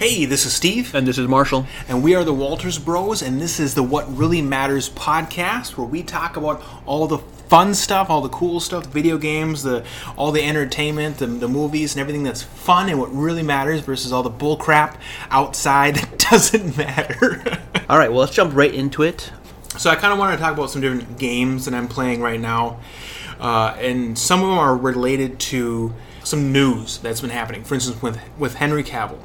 Hey, this is Steve, And this is Marshall. and we are the Walters Bros, and this is the What Really Matters podcast, where we talk about all the fun stuff, all the cool stuff, the video games, the all the entertainment, the, the movies, and everything that's fun and what really matters versus all the bull crap outside that doesn't matter. All right, well, let's jump right into it. So I kind of want to talk about some different games that I'm playing right now, uh, and some of them are related to some news that's been happening. For instance, with with Henry Cavill,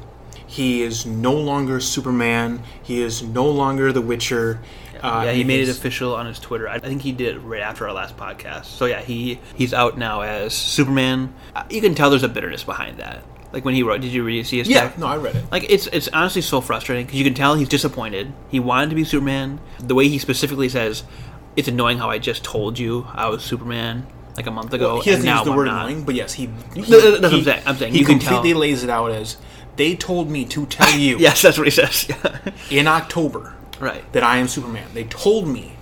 he is no longer Superman. He is no longer The Witcher. Uh, yeah, he made it official on his Twitter. I think he did it right after our last podcast. So yeah, he he's out now as Superman. Uh, You can tell there's a bitterness behind that. Like when he wrote, did you read see his Yeah, no, I read it. Like it's it's honestly so frustrating because you can tell he's disappointed. He wanted to be Superman. The way he specifically says, "It's annoying how I just told you I was Superman like a month ago." He doesn't use the I'm word not." annoying, but yes, he. he No, that's what I'm saying. I'm saying he you can completely tell. lays it out as they told me to tell you Yes, that's what he says. in October right. that I am Superman. They told me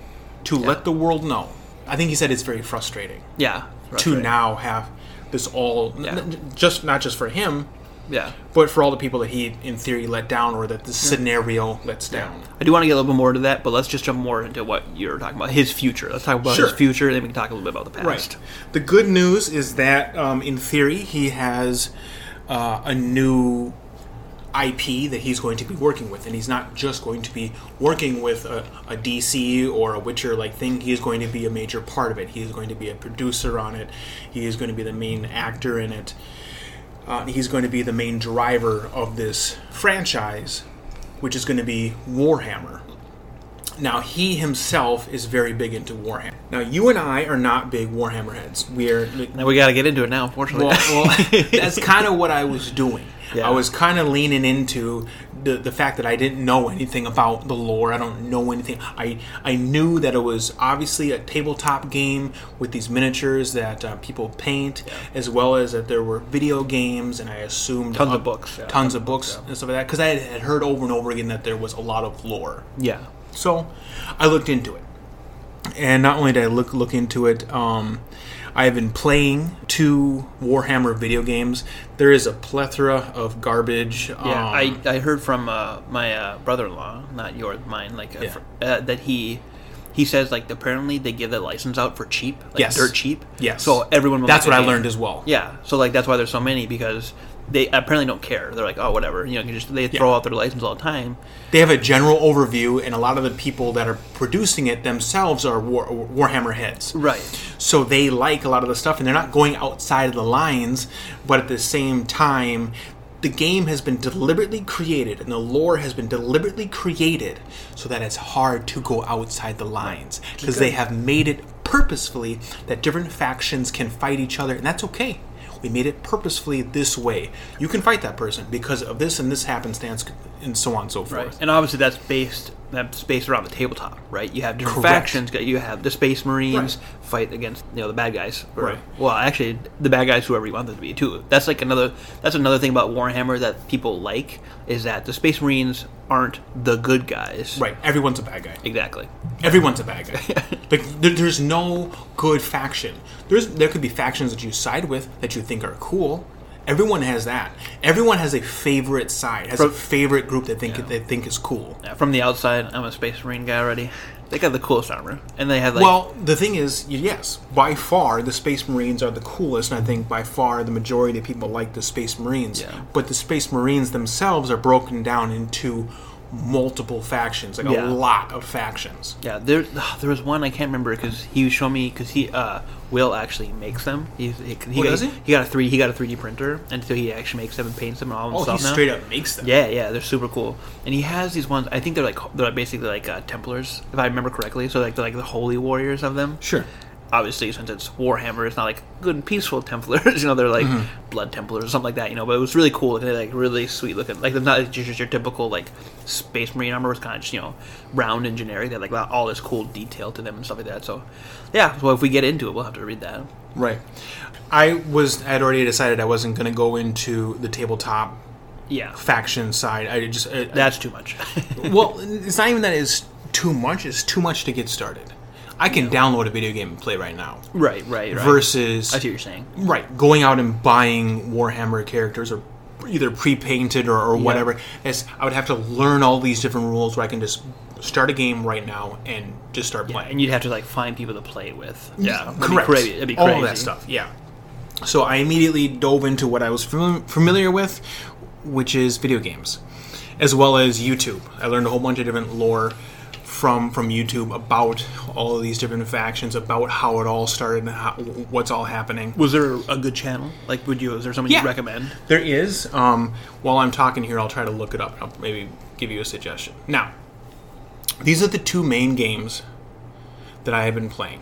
to let the world know. I think he said it's very frustrating. Yeah. to now have this all Yeah. n- just not just for him Yeah. but for all the people that he in theory let down or that the scenario lets down I do want to get a little bit more into that, but let's just jump more into what you're talking about. His future. Let's talk about Sure. his future, then we can talk a little bit about the past. right the good news is that um, in theory he has uh, a new IP that he's going to be working with, and he's not just going to be working with a, a DC or a Witcher like thing. He is going to be a major part of it. He is going to be a producer on it. He is going to be the main actor in it. Uh, he's going to be the main driver of this franchise, which is going to be Warhammer. Now, he himself is very big into Warhammer. Now, you and I are not big Warhammer heads. We are. Now we got to get into it now, unfortunately. Well, well that's kind of what I was doing. Yeah. I was kind of leaning into the the fact that I didn't know anything about the lore. I don't know anything. I I knew that it was obviously a tabletop game with these miniatures that uh, people paint, as well as that there were video games, and I assumed Tons uh, of books, yeah. tons of books and stuff like that. Because I had, had heard over and over again that there was a lot of lore. yeah. So I looked into it, and not only did I look look into it, um, I have been playing two Warhammer video games. There is a plethora of garbage. Yeah, um, I, I heard from uh, my uh, brother-in-law, not yours, mine, like uh, Yeah. fr- uh, that he he says like apparently they give the license out for cheap, like Yes. dirt cheap. Yes. So everyone. Will That's what I learned as well. Yeah. So like that's why there's so many because they apparently don't care. They're like, oh whatever, you know, you just they throw out their license all the time. They have a general overview, and a lot of the people that are producing it themselves are War, Warhammer heads. Right. so they like a lot of the stuff and they're not going outside of the lines but at the same time the game has been deliberately created and the lore has been deliberately created so that it's hard to go outside the lines because they have made it purposefully that different factions can fight each other and that's okay we made it purposefully this way you can fight that person because of this and this happenstance and so on and so forth Right. And obviously that's based that's space around the tabletop, right? You have different Correct. factions. You have the Space Marines Right. fight against you know the bad guys. Or- Right. Well, actually, the bad guys, whoever you want them to be, too. That's like another. That's another thing about Warhammer that people like is that the Space Marines aren't the good guys. right everyone's a bad guy Exactly. Everyone's a bad guy. like there, there's no good faction. There's there could be factions that you side with that you think are cool. Everyone has that. Everyone has a favorite side. Has a favorite group that think they think is cool. Yeah, from the outside, I'm a Space Marine guy already. They got the coolest armor, and they have like well, the thing is, yes, by far the Space Marines are the coolest, and I think by far the majority of people like the Space Marines. Yeah. But the Space Marines themselves are broken down into multiple factions, like Yeah. a lot of factions. Yeah, there there was one I can't remember because he showed me because he uh Will actually makes them. He's, he, he, Oh, got, does he? got a three he got a three D printer and so he actually makes them and paints them all himself. Oh, he now. straight up makes them. Yeah, yeah, they're super cool. And he has these ones. I think they're like they're basically like uh, Templars, if I remember correctly. So like they're like the holy warriors of them. Sure. Obviously, since it's Warhammer, it's not like good and peaceful Templars. You know, they're like Mm-hmm. blood Templars or something like that. You know, but it was really cool. They're like really sweet looking. Like they're not just your typical like Space Marine armor. It's kind of just you know round and generic. They have like all this cool detail to them and stuff like that. So yeah. So if we get into it, we'll have to read that. Right. I was I had already decided I wasn't going to go into the tabletop Yeah, faction side. I just uh, that's too much. well, it's not even that it's too much. It's too much to get started. I can download a video game and play right now. right, right, right. Versus I see what you're saying. right going out and buying Warhammer characters or either pre-painted or, or whatever. It's, I would have to learn all these different rules where I can just start a game right now and just start playing. and you'd have to like find people to play it with. Yeah, that'd be Correct. crazy. Be crazy. All that stuff. Yeah. So I immediately dove into what I was fam- familiar with, which is video games, as well as YouTube. I learned a whole bunch of different lore from from YouTube about all of these different factions, about how it all started, and how, what's all happening. Was there a good channel? Like, would you? Is there someone Yeah. you recommend? There is. Um, while I'm talking here, I'll try to look it up. and I'll maybe give you a suggestion. Now, these are the two main games that I have been playing.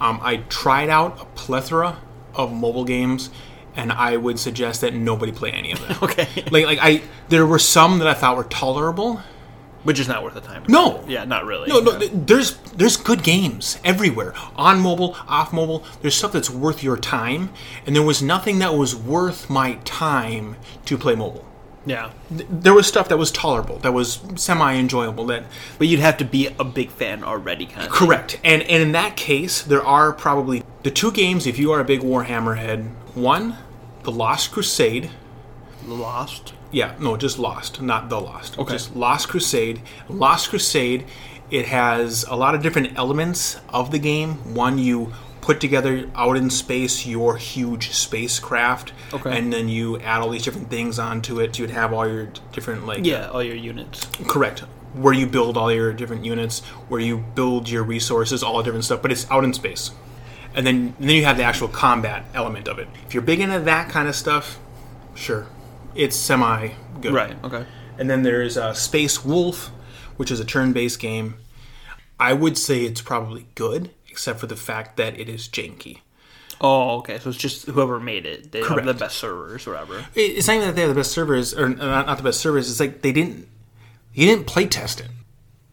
Um, I tried out a plethora of mobile games, and I would suggest that nobody play any of them. Okay, like, like I, there were some that I thought were tolerable. Which is not worth the time. No. yeah, not really. No, no, th- there's there's good games everywhere on mobile, off mobile. There's stuff that's worth your time, and there was nothing that was worth my time to play mobile. Yeah, There was stuff that was tolerable, that was semi enjoyable. That but you'd have to be a big fan already, kind of. correct, and and in that case, there are probably the two games. If you are a big Warhammer head, one, the Lost Crusade. The Lost. Yeah, no, just Lost, not the Lost. Okay. Just Lost Crusade. Lost Crusade. It has a lot of different elements of the game. One, you put together out in space your huge spacecraft, Okay. and then you add all these different things onto it. You'd have all your different like Yeah, all your units. correct where you build all your different units, where you build your resources, all the different stuff. But it's out in space, and then and then you have the actual combat element of it. If you're big into that kind of stuff, sure, it's semi good. Right. Okay. And then there's uh, Space Wolf, which is a turn-based game. I would say it's probably good, except for the fact that it is janky. Oh, okay. So it's just whoever made it. They have the best servers, or whatever. It's not even that they have the best servers, or not, not the best servers. It's like they didn't, you didn't play test it.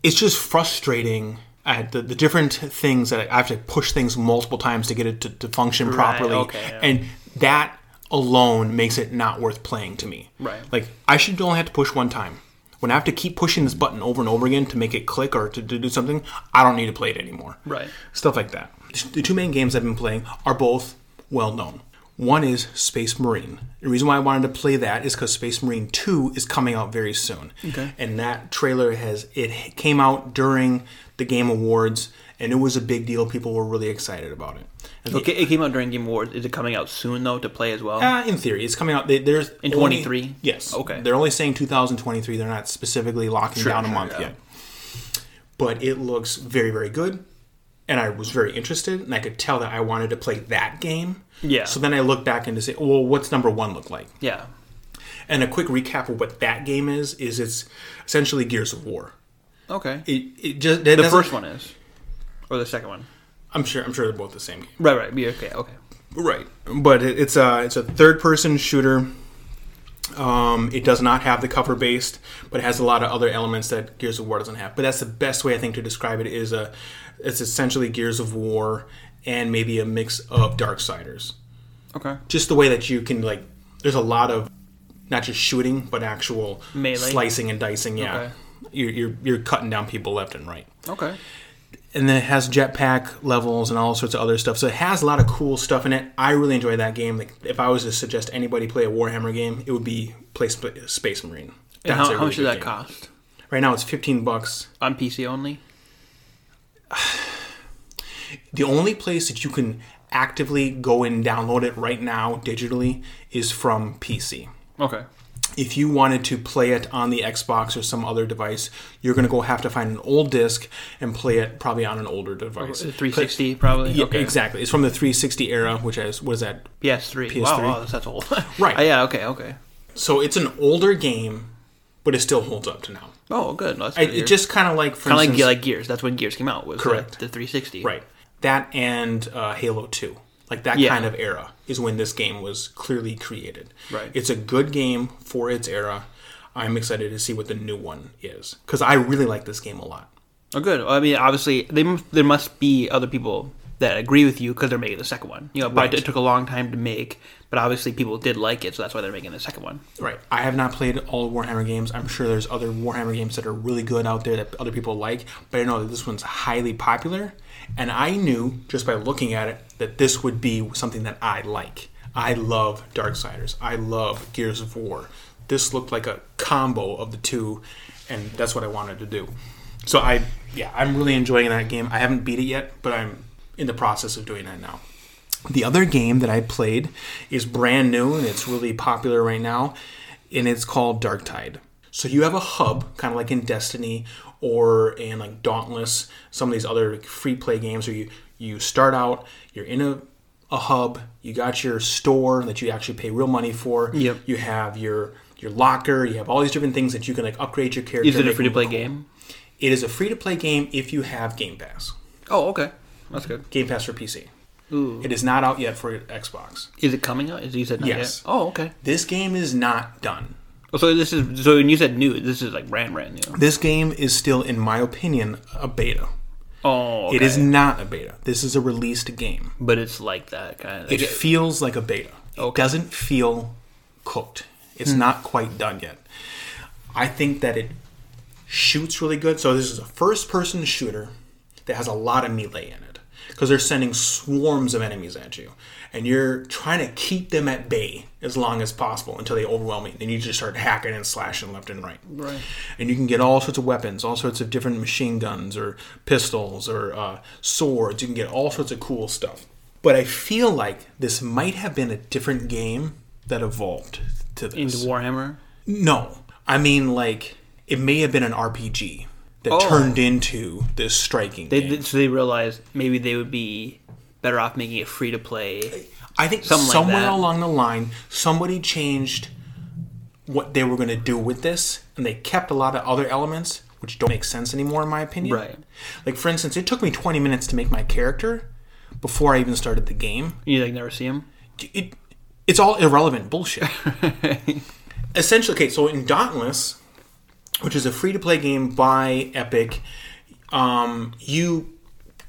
It's just frustrating at the, the different things that I have to push things multiple times to get it to, to function properly, okay, yeah. and that alone makes it not worth playing to me. Right. Like I should only have to push one time. When I have to keep pushing this button over and over again to make it click or to, to do something, I don't need to play it anymore. Right. Stuff like that. The two main games I've been playing are both well known. One is Space Marine. The reason why I wanted to play that is because Space Marine 2 is coming out very soon. Okay. And that trailer has it came out during the Game Awards and it was a big deal. People were really excited about it. Okay, it came out during Game Awards. Is it coming out soon though to play as well? uh, in theory, it's coming out. They, there's In only- 23? Yes. Okay. They're only saying 2023. They're not specifically locking Sure, down a sure, month yeah. yet. But it looks very, very good, and I was very interested, and I could tell that I wanted to play that game. Yeah. So then I looked back and to say, well, what's number one look like? Yeah. And a quick recap of what that game is is it's essentially Gears of War. Okay. It, it just the first one is, or the second one. I'm sure I'm sure they're both the same game. Right. Right. Yeah, Okay. Okay. Right, but it, it's a it's a third person shooter. Um, it does not have the cover based, but it has a lot of other elements that Gears of War doesn't have. But that's the best way I think to describe it. Is a it's essentially Gears of War and maybe a mix of Darksiders. Okay. Just the way that you can like, there's a lot of not just shooting, but actual Melee? slicing and dicing. Yeah, Okay. you're, you're you're cutting down people left and right Okay. And then it has jetpack levels and all sorts of other stuff. So it has a lot of cool stuff in it. I really enjoy that game. Like if I was to suggest anybody play a Warhammer game, it would be play Sp- Space Marine. And That's how, a how much does that game. cost Right now it's fifteen bucks. on PC only? The only place that you can actively go and download it right now digitally is from PC. Okay. If you wanted to play it on the Xbox or some other device, you're going to go have to find an old disc and play it probably on an older device. The 360 probably. Yeah, okay. exactly. It's from the 360 era, which is what is that? PS3. PS3. Wow, wow, that's, old. Right. Uh, yeah. Okay. Okay. So it's an older game, but it still holds up to now. Oh, good. No, that's I, good to hear. it just kind of like, kind of like like Gears. That's when Gears came out. Was Correct. The, the 360. right that and uh, Halo Two, like that Yeah. kind of era is when this game was clearly created. Right. It's a good game for its era. I'm excited to see what the new one is because I really like this game a lot. Oh, good. I mean, obviously, they, there must be other people that agree with you because they're making the second one. You know, but Right. it took a long time to make, but obviously people did like it, so that's why they're making the second one. Right. I have not played all Warhammer games. I'm sure there's other Warhammer games that are really good out there that other people like, but I know that this one's highly popular. And I knew just by looking at it that this would be something that I like. I love Darksiders. I love Gears of War. This looked like a combo of the two, and that's what I wanted to do. So I, yeah, I'm really enjoying that game. I haven't beat it yet, but I'm in the process of doing that now. The other game that I played is brand new and it's really popular right now, and it's called Darktide. So you have a hub, kind of like in Destiny or in like Dauntless, some of these other free play games where you you start out, you're in a a hub, you got your store that you actually pay real money for. Yep. You have your your locker, you have all these different things that you can like upgrade your character. Is it a free to play cool. game? It is a free to play game if you have Game Pass. Oh, okay. That's good. Game Pass for PC. Ooh. It is not out yet for Xbox. Is it coming out? Is you said not Yes. yet? Oh, okay. This game is not done. Oh, So this is so when you said new, this is like brand brand new. This game is still, in my opinion, a beta. Oh, okay. It is not a beta. This is a released game. but it's like that kind of. It feels like a beta. It doesn't feel cooked. It's hmm. not quite done yet. I think that it shoots really good. So this is a first-person shooter that has a lot of melee in it because they're sending swarms of enemies at you, and you're trying to keep them at bay as long as possible until they overwhelm you. Then you just start hacking and slashing left and right. Right. And you can get all sorts of weapons, all sorts of different machine guns or pistols or uh, swords. You can get all sorts of cool stuff. But I feel like this might have been a different game that evolved to this. into. Warhammer. No, I mean like it may have been an RPG that Oh. turned into this striking They game. did- so they realized maybe they would be better off making it free to play. I think something like somewhere that. along the line, somebody changed what they were going to do with this, and they kept a lot of other elements which don't make sense anymore, in my opinion. Right. Like for instance, it took me 20 minutes to make my character before I even started the game. You like never see them. It, it's all irrelevant bullshit. Essentially, okay, so in Dauntless, which is a free to play game by Epic, um, you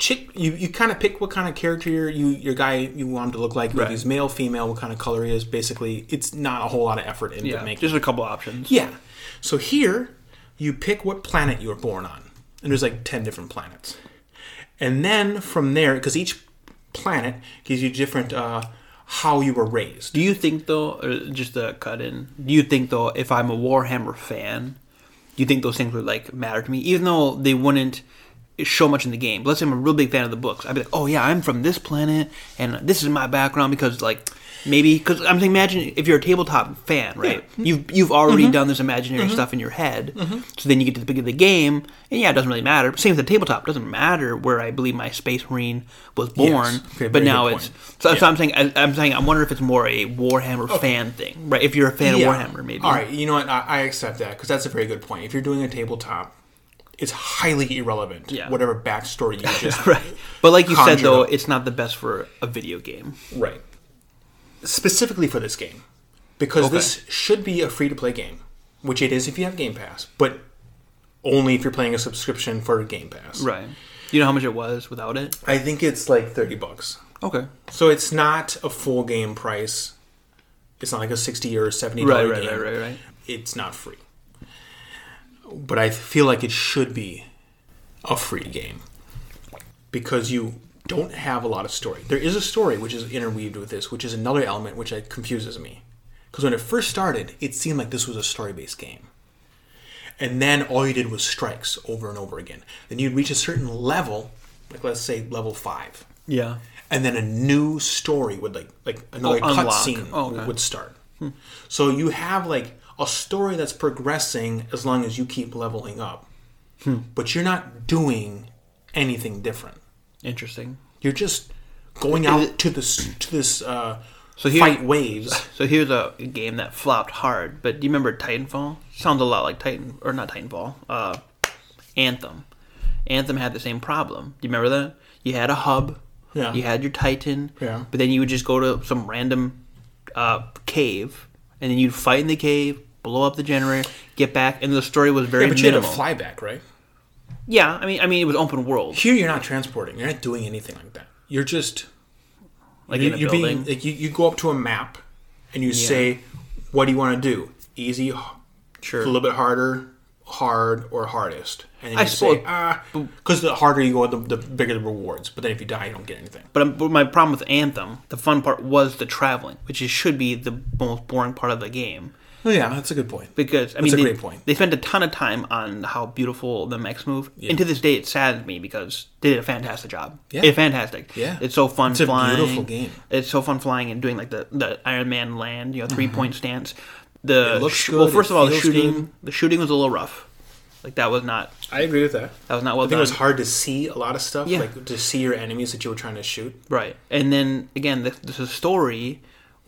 chick you, you kind of pick what kind of character you're, you your guy you want him to look like. Right. he's male, female, what kind of color he is. Basically, it's not a whole lot of effort into Yeah, making. just a couple options. Yeah. So here, you pick what planet you were born on. And there's like 10 different planets. And then from there, because each planet gives you different, uh, how you were raised. Do you think though, just to cut in, do you think though, if I'm a Warhammer fan, do you think those things would like matter to me, even though they wouldn't show much in the game? Let's say I'm a real big fan of the books. I'd be like, oh yeah, I'm from this planet, and this is my background because like maybe because I'm thinking, imagine if you're a tabletop fan, right? Mm-hmm. You've you've already Mm-hmm. done this imaginary mm-hmm. stuff in your head, mm-hmm. so then you get to the beginning of the game, and yeah, it doesn't really matter. Same with the tabletop, it doesn't matter where I believe my Space Marine was born, Okay, but now it's so, so I'm saying I, I'm saying I wonder if it's more a Warhammer fan thing, right? If you're a fan Yeah. of Warhammer, maybe. All right, you know what? I, I accept that because that's a very good point. If you're doing a tabletop, it's highly irrelevant. Yeah. Whatever backstory you just. Right. But like you said, though, up. it's not the best for a video game. Right. Specifically for this game. Because Okay. this should be a free to play game, which it is if you have Game Pass, but only if you're playing a subscription for Game Pass. Right. You know how much it was without it? I think it's like 30 bucks. Okay. So it's not a full game price. It's not like a 60 or 70 Right, right, game. right, right, right. It's not free. But I feel like it should be a free game because you don't have a lot of story. There is a story which is interweaved with this, which is another element which confuses me. Because when it first started, it seemed like this was a story-based game. And then all you did was strikes over and over again. Then you'd reach a certain level, like let's say level 5 Yeah. and then a new story would like like another Oh, cutscene Oh, okay. Hmm. would start. So you have like a story that's progressing as long as you keep leveling up, Hmm. but you're not doing anything different. Interesting. You're just going out to this to this uh, So here- fight waves. So here's a game that flopped hard. But do you remember Titanfall? Sounds a lot like Titan, or not Titanfall. Uh, Anthem. Anthem had the same problem. Do you remember that? You had a hub. Yeah. You had your Titan. Yeah. But then you would just go to some random uh, cave, and then you'd fight in the cave, blow up the generator, get back, and the story was very Yeah, but you had minimal. a flyback, right? yeah, I mean, I mean, it was open world, Here you're not transporting. You're not doing anything like that. You're just like you, in a you're building. being like you, you go up to a map and you say, "What do you want to do? Easy, sure. a little bit harder, hard, or hardest. And I you say, ah, because the harder you go, the, the bigger the rewards. But then if you die, you don't get anything. But, um, but my problem with Anthem, the fun part was the traveling, which is, should be the most boring part of the game. Oh yeah, that's a good point. Because I That's mean, a they, great point. they spent a ton of time on how beautiful the mechs move, and to this day, it saddens me because they did a fantastic job. Yeah. it's fantastic. Yeah. it's so fun It's a flying. beautiful game. It's so fun flying and doing like the, the Iron Man land, you know, three point stance. The Mm-hmm. It looks good, well, first it of all, the shooting good. the shooting was a little rough. Like that was not I agree with that. that was not well I think done. it was hard to see a lot of stuff, Yeah. like to see your enemies that you were trying to shoot. Right, and then again, the, the story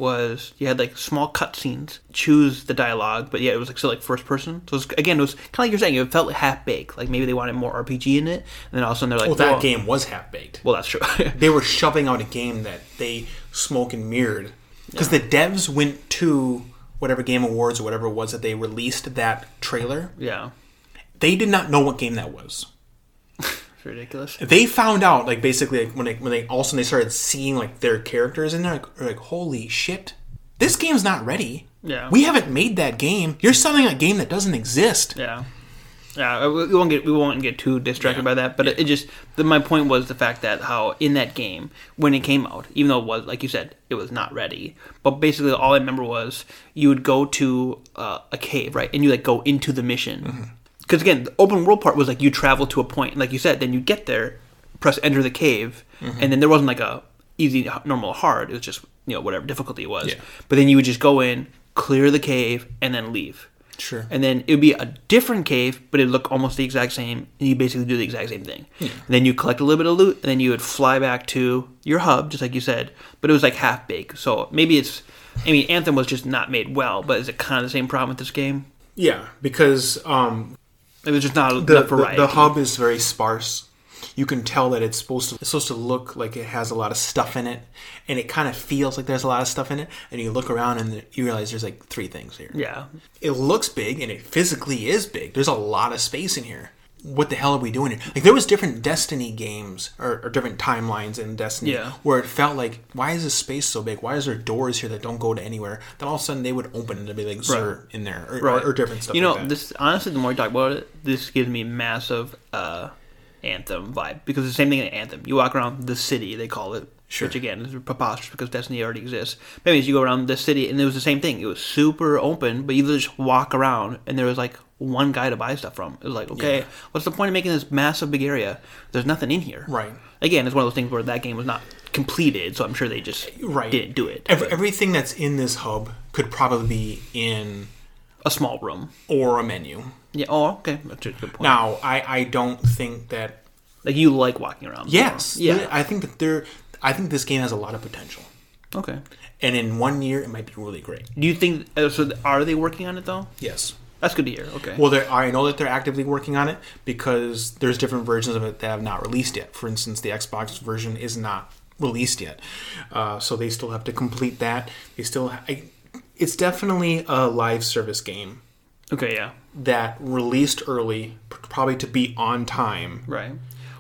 was you had like small cutscenes, choose the dialogue, but yeah, it was like still like first person. So it was, again, it was kind of like you're saying, it felt half baked. Like maybe they wanted more RPG in it, and then all of a sudden they're like, Well, that game was half baked. Well, that's true. They were shoving out a game that they smoke and mirrored because the devs went to whatever Game Awards or whatever it was that they released that trailer. yeah, They did not know what game that was. it's ridiculous. They found out like basically like, when they when they all of a sudden they started seeing like their characters in there like, they're like holy shit, this game's not ready. Yeah. we haven't made that game. You're selling a game that doesn't exist. Yeah. Yeah, we won't get we won't get too distracted Yeah. by that, but it, it just the, my point was the fact that how in that game when it came out, even though it was like you said, it was not ready. But basically, all I remember was you would go to uh, a cave, right, and you like go into the mission. Because again, the open world part was like you travel to a point, like you said, then you get there, press enter the cave, and then there wasn't like a easy, normal, hard. It was just you know whatever difficulty it was. Yeah. But then you would just go in, clear the cave, and then leave. Sure. And then it would be a different cave, but it'd look almost the exact same, and you basically do the exact same thing. And then you collect a little bit of loot, and then you would fly back to your hub, just like you said. But it was like half baked. So maybe it's, I mean, Anthem was just not made well, but is it kind of the same problem with this game? Yeah, because um, It was just not the, enough the, the hub is very sparse. You can tell that it's supposed to it's supposed to look like it has a lot of stuff in it, and it kind of feels like there's a lot of stuff in it. And you look around and you realize there's like three things here. yeah, It looks big and it physically is big. There's a lot of space in here. What the hell are we doing here? Like there was different Destiny games or, or different timelines in Destiny Yeah. where it felt like, why is this space so big? Why is there doors here that don't go to anywhere? Then all of a sudden they would open and there'd be like Xur in there or, or, or different stuff. You know, like this honestly, the more you talk about it, this gives me massive uh, Anthem vibe because it's the same thing in Anthem. You walk around the city, they call it, Sure. which again is preposterous because Destiny already exists. But anyways, you go around the city and it was the same thing. It was super open, but you just walk around and there was like one guy to buy stuff from. It was like, okay, Yeah. what's the point of making this massive big area? There's nothing in here. Right. Again, it's one of those things where that game was not completed, so I'm sure they just Right. didn't do it. Every, everything that's in this hub could probably be in a small room. or a menu. Yeah. Oh, okay. That's a good point. Now, I, I don't think that. like you like walking around. Yes. Yeah. I think that there. I think this game has a lot of potential, Okay. and in one year it might be really great. Do you think uh, so? Are they working on it though? Yes. That's good to hear. Okay. Well, I know that they're actively working on it because there's different versions of it that have not released yet. For instance, the Xbox version is not released yet, uh, so they still have to complete that. They still, I, it's definitely a live service game okay. Yeah. that released early, probably to be on time. Right.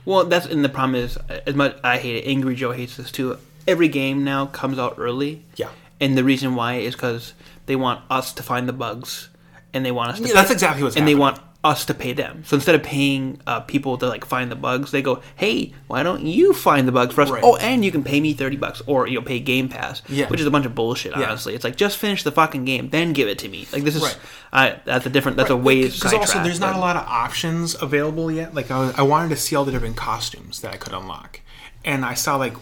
Well, that's and the problem is as much I hate it. Angry Joe hates this too. Every game now comes out early. Yeah. And the reason why is because they want us to find the bugs, and they want us to. Yeah, that's exactly what's and they want us to pay them. So instead of paying uh, people to like find the bugs, they go, "Hey, why don't you find the bugs for us? Right. Oh, and you can pay me thirty bucks, or you'll pay Game Pass, Yeah. which is a bunch of bullshit. Yeah. Honestly, it's like just finish the fucking game, then give it to me. Like this is, Right. I that's a different. That's a way because also there's not a lot of options available yet. Like I, was, I wanted to see all the different costumes that I could unlock, and I saw like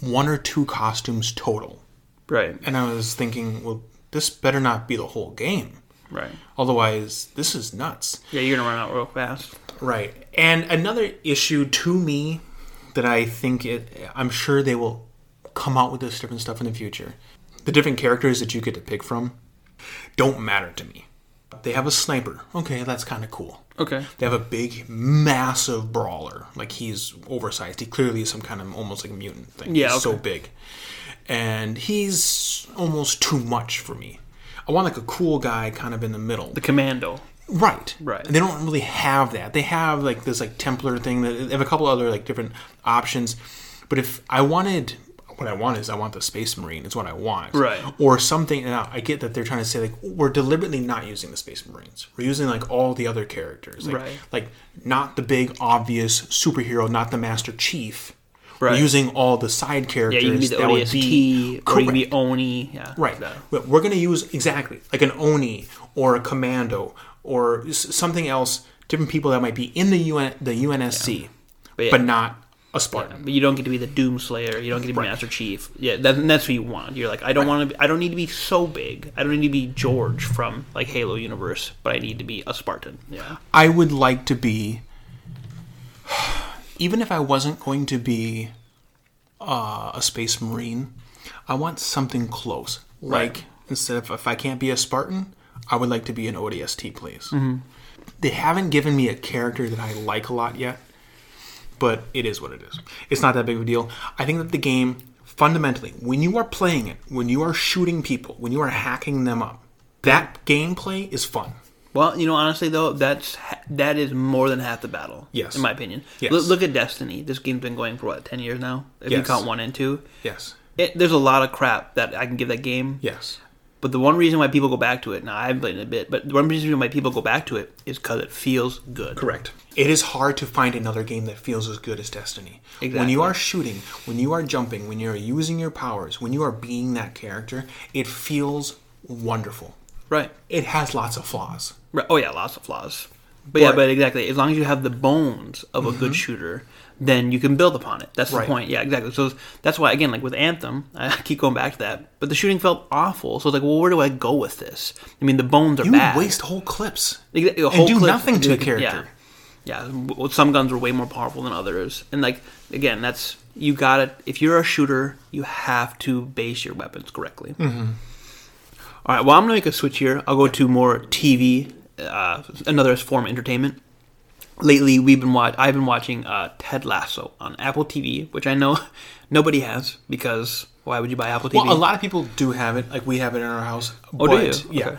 one or two costumes total, Right. and I was thinking, well, this better not be the whole game. Right. Otherwise, this is nuts. Yeah, you're gonna run out real fast. Right. And another issue to me that I think it, I'm sure they will come out with this different stuff in the future. The different characters that you get to pick from don't matter to me. They have a sniper. Okay, that's kind of cool. Okay. They have a big, massive brawler. Like he's oversized. He clearly is some kind of almost like a mutant thing. Yeah, He's so big. And he's almost too much for me. I want like a cool guy kind of in the middle. The commando. Right. Right. And they don't really have that. They have like this like Templar thing. That they have a couple other like different options. But if I wanted what I want is I want the Space Marine. It's what I want. Right. Or something. And I I get that they're trying to say like we're deliberately not using the Space Marines. We're using like all the other characters. Like, Right. Like not the big obvious superhero, not the Master Chief. Right. using all the side Yeah, characters. you can be the that would ODST, be or you can be Oni. Yeah, Right. We're going to use exactly like an Oni or a Commando or something else. Different people that might be in the UN, the UNSC, But yeah. but not a Spartan. But you don't get to be the Doom Slayer. You don't get to be Master Chief. Yeah, that, that's what you want. You're like, I don't want to. I don't need to be so big. I don't need to be George from like Halo universe, but I need to be a Spartan. Yeah. I would like to be, even if I wasn't going to be uh, a Space Marine, I want something close. Like instead of if I can't be a Spartan, I would like to be an ODST, please. They haven't given me a character that I like a lot yet, but it is what it is. It's not that big of a deal. I think that the game fundamentally, when you are playing it, when you are shooting people, when you are hacking them up, that gameplay is fun. Well, you know, honestly though, that's that is more than half the battle. Yes. in my opinion. Yes. Look, look at Destiny. This game's been going for what ten years now. If you count one and two, Yes. it, there's a lot of crap that I can give that game. Yes. But the one reason why people go back to it, now I haven't played it a bit, but the one reason why people go back to it is because it feels good. Correct. It is hard to find another game that feels as good as Destiny. Exactly. When you are shooting, when you are jumping, when you are using your powers, when you are being that character, it feels wonderful. Right. It has lots of flaws. Right. Oh yeah, lots of flaws. But yeah, but exactly. As long as you have the bones of a good shooter, then you can build upon it. That's the point. Yeah, exactly. So that's why again, like with Anthem, I keep going back to that. But the shooting felt awful. So it's like, well, where do I go with this? I mean, the bones are You bad. waste whole clips Exactly, a and do clip- nothing to a character. Yeah. Yeah, some guns are way more powerful than others, and like again, that's you got to If you're a shooter, you have to base your weapons correctly. Mm-hmm. All right. Well, I'm gonna make a switch here. I'll go to more TV, uh, another form of entertainment. Lately, we've been watch. I've been watching uh, Ted Lasso on Apple TV, which I know nobody has because why would you buy Apple TV? Well, a lot of people do have it. Like we have it in our house. Oh, do but, you? Yeah.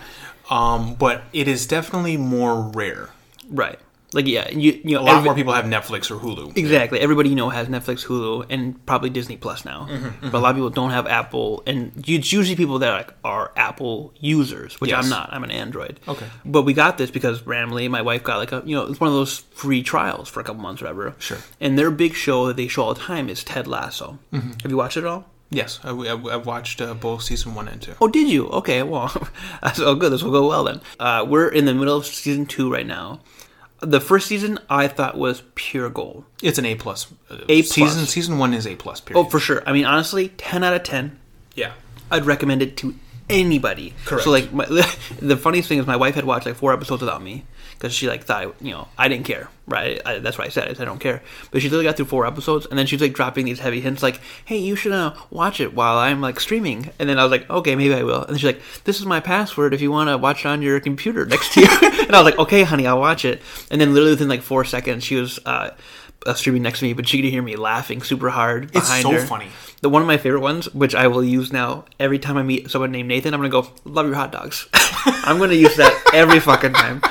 Um, but it is definitely more rare. right. Like yeah, you you know A lot every- more people have Netflix or Hulu. Exactly. Everybody you know has Netflix, Hulu, and probably Disney Plus now. Mm-hmm, But a lot of people don't have Apple, and it's usually people that are, like, are Apple users, which Yes. I'm not. I'm an Android. Okay. But we got this because randomly my wife got like a you know it's one of those free trials for a couple months, or whatever. Sure. And their big show that they show all the time is Ted Lasso. Mm-hmm. Have you watched it all? Yes, I, I've watched uh, both season one and two. Oh, did you? Okay, well, that's all good. This will go well then. Uh, we're in the middle of season two right now. The first season I thought was pure gold. It's an A plus. Uh, A season. plus. Season one is A plus. Period. Oh, for sure. I mean, honestly, ten out of ten. yeah. I'd recommend it to anybody. Correct. So like, my, the funniest thing is my wife had watched like four episodes without me because she like thought you know I didn't care. Right? I, that's what I said. I I don't care. But she literally got through four episodes and then she's like dropping these heavy hints like, "Hey, you should uh, watch it while I'm like streaming." And then I was like, "Okay, maybe I will." And then she's like, "This is my password if you want to watch it on your computer next to you." and I was like, "Okay, honey, I'll watch it." And then literally within like four seconds, she was. Uh, uh, streaming next to me, but she could hear me laughing super hard It's so her. funny. The one of my favorite ones, which I will use now every time I meet someone named Nathan, I'm gonna go, "Love your hot dogs." I'm gonna use that every fucking time.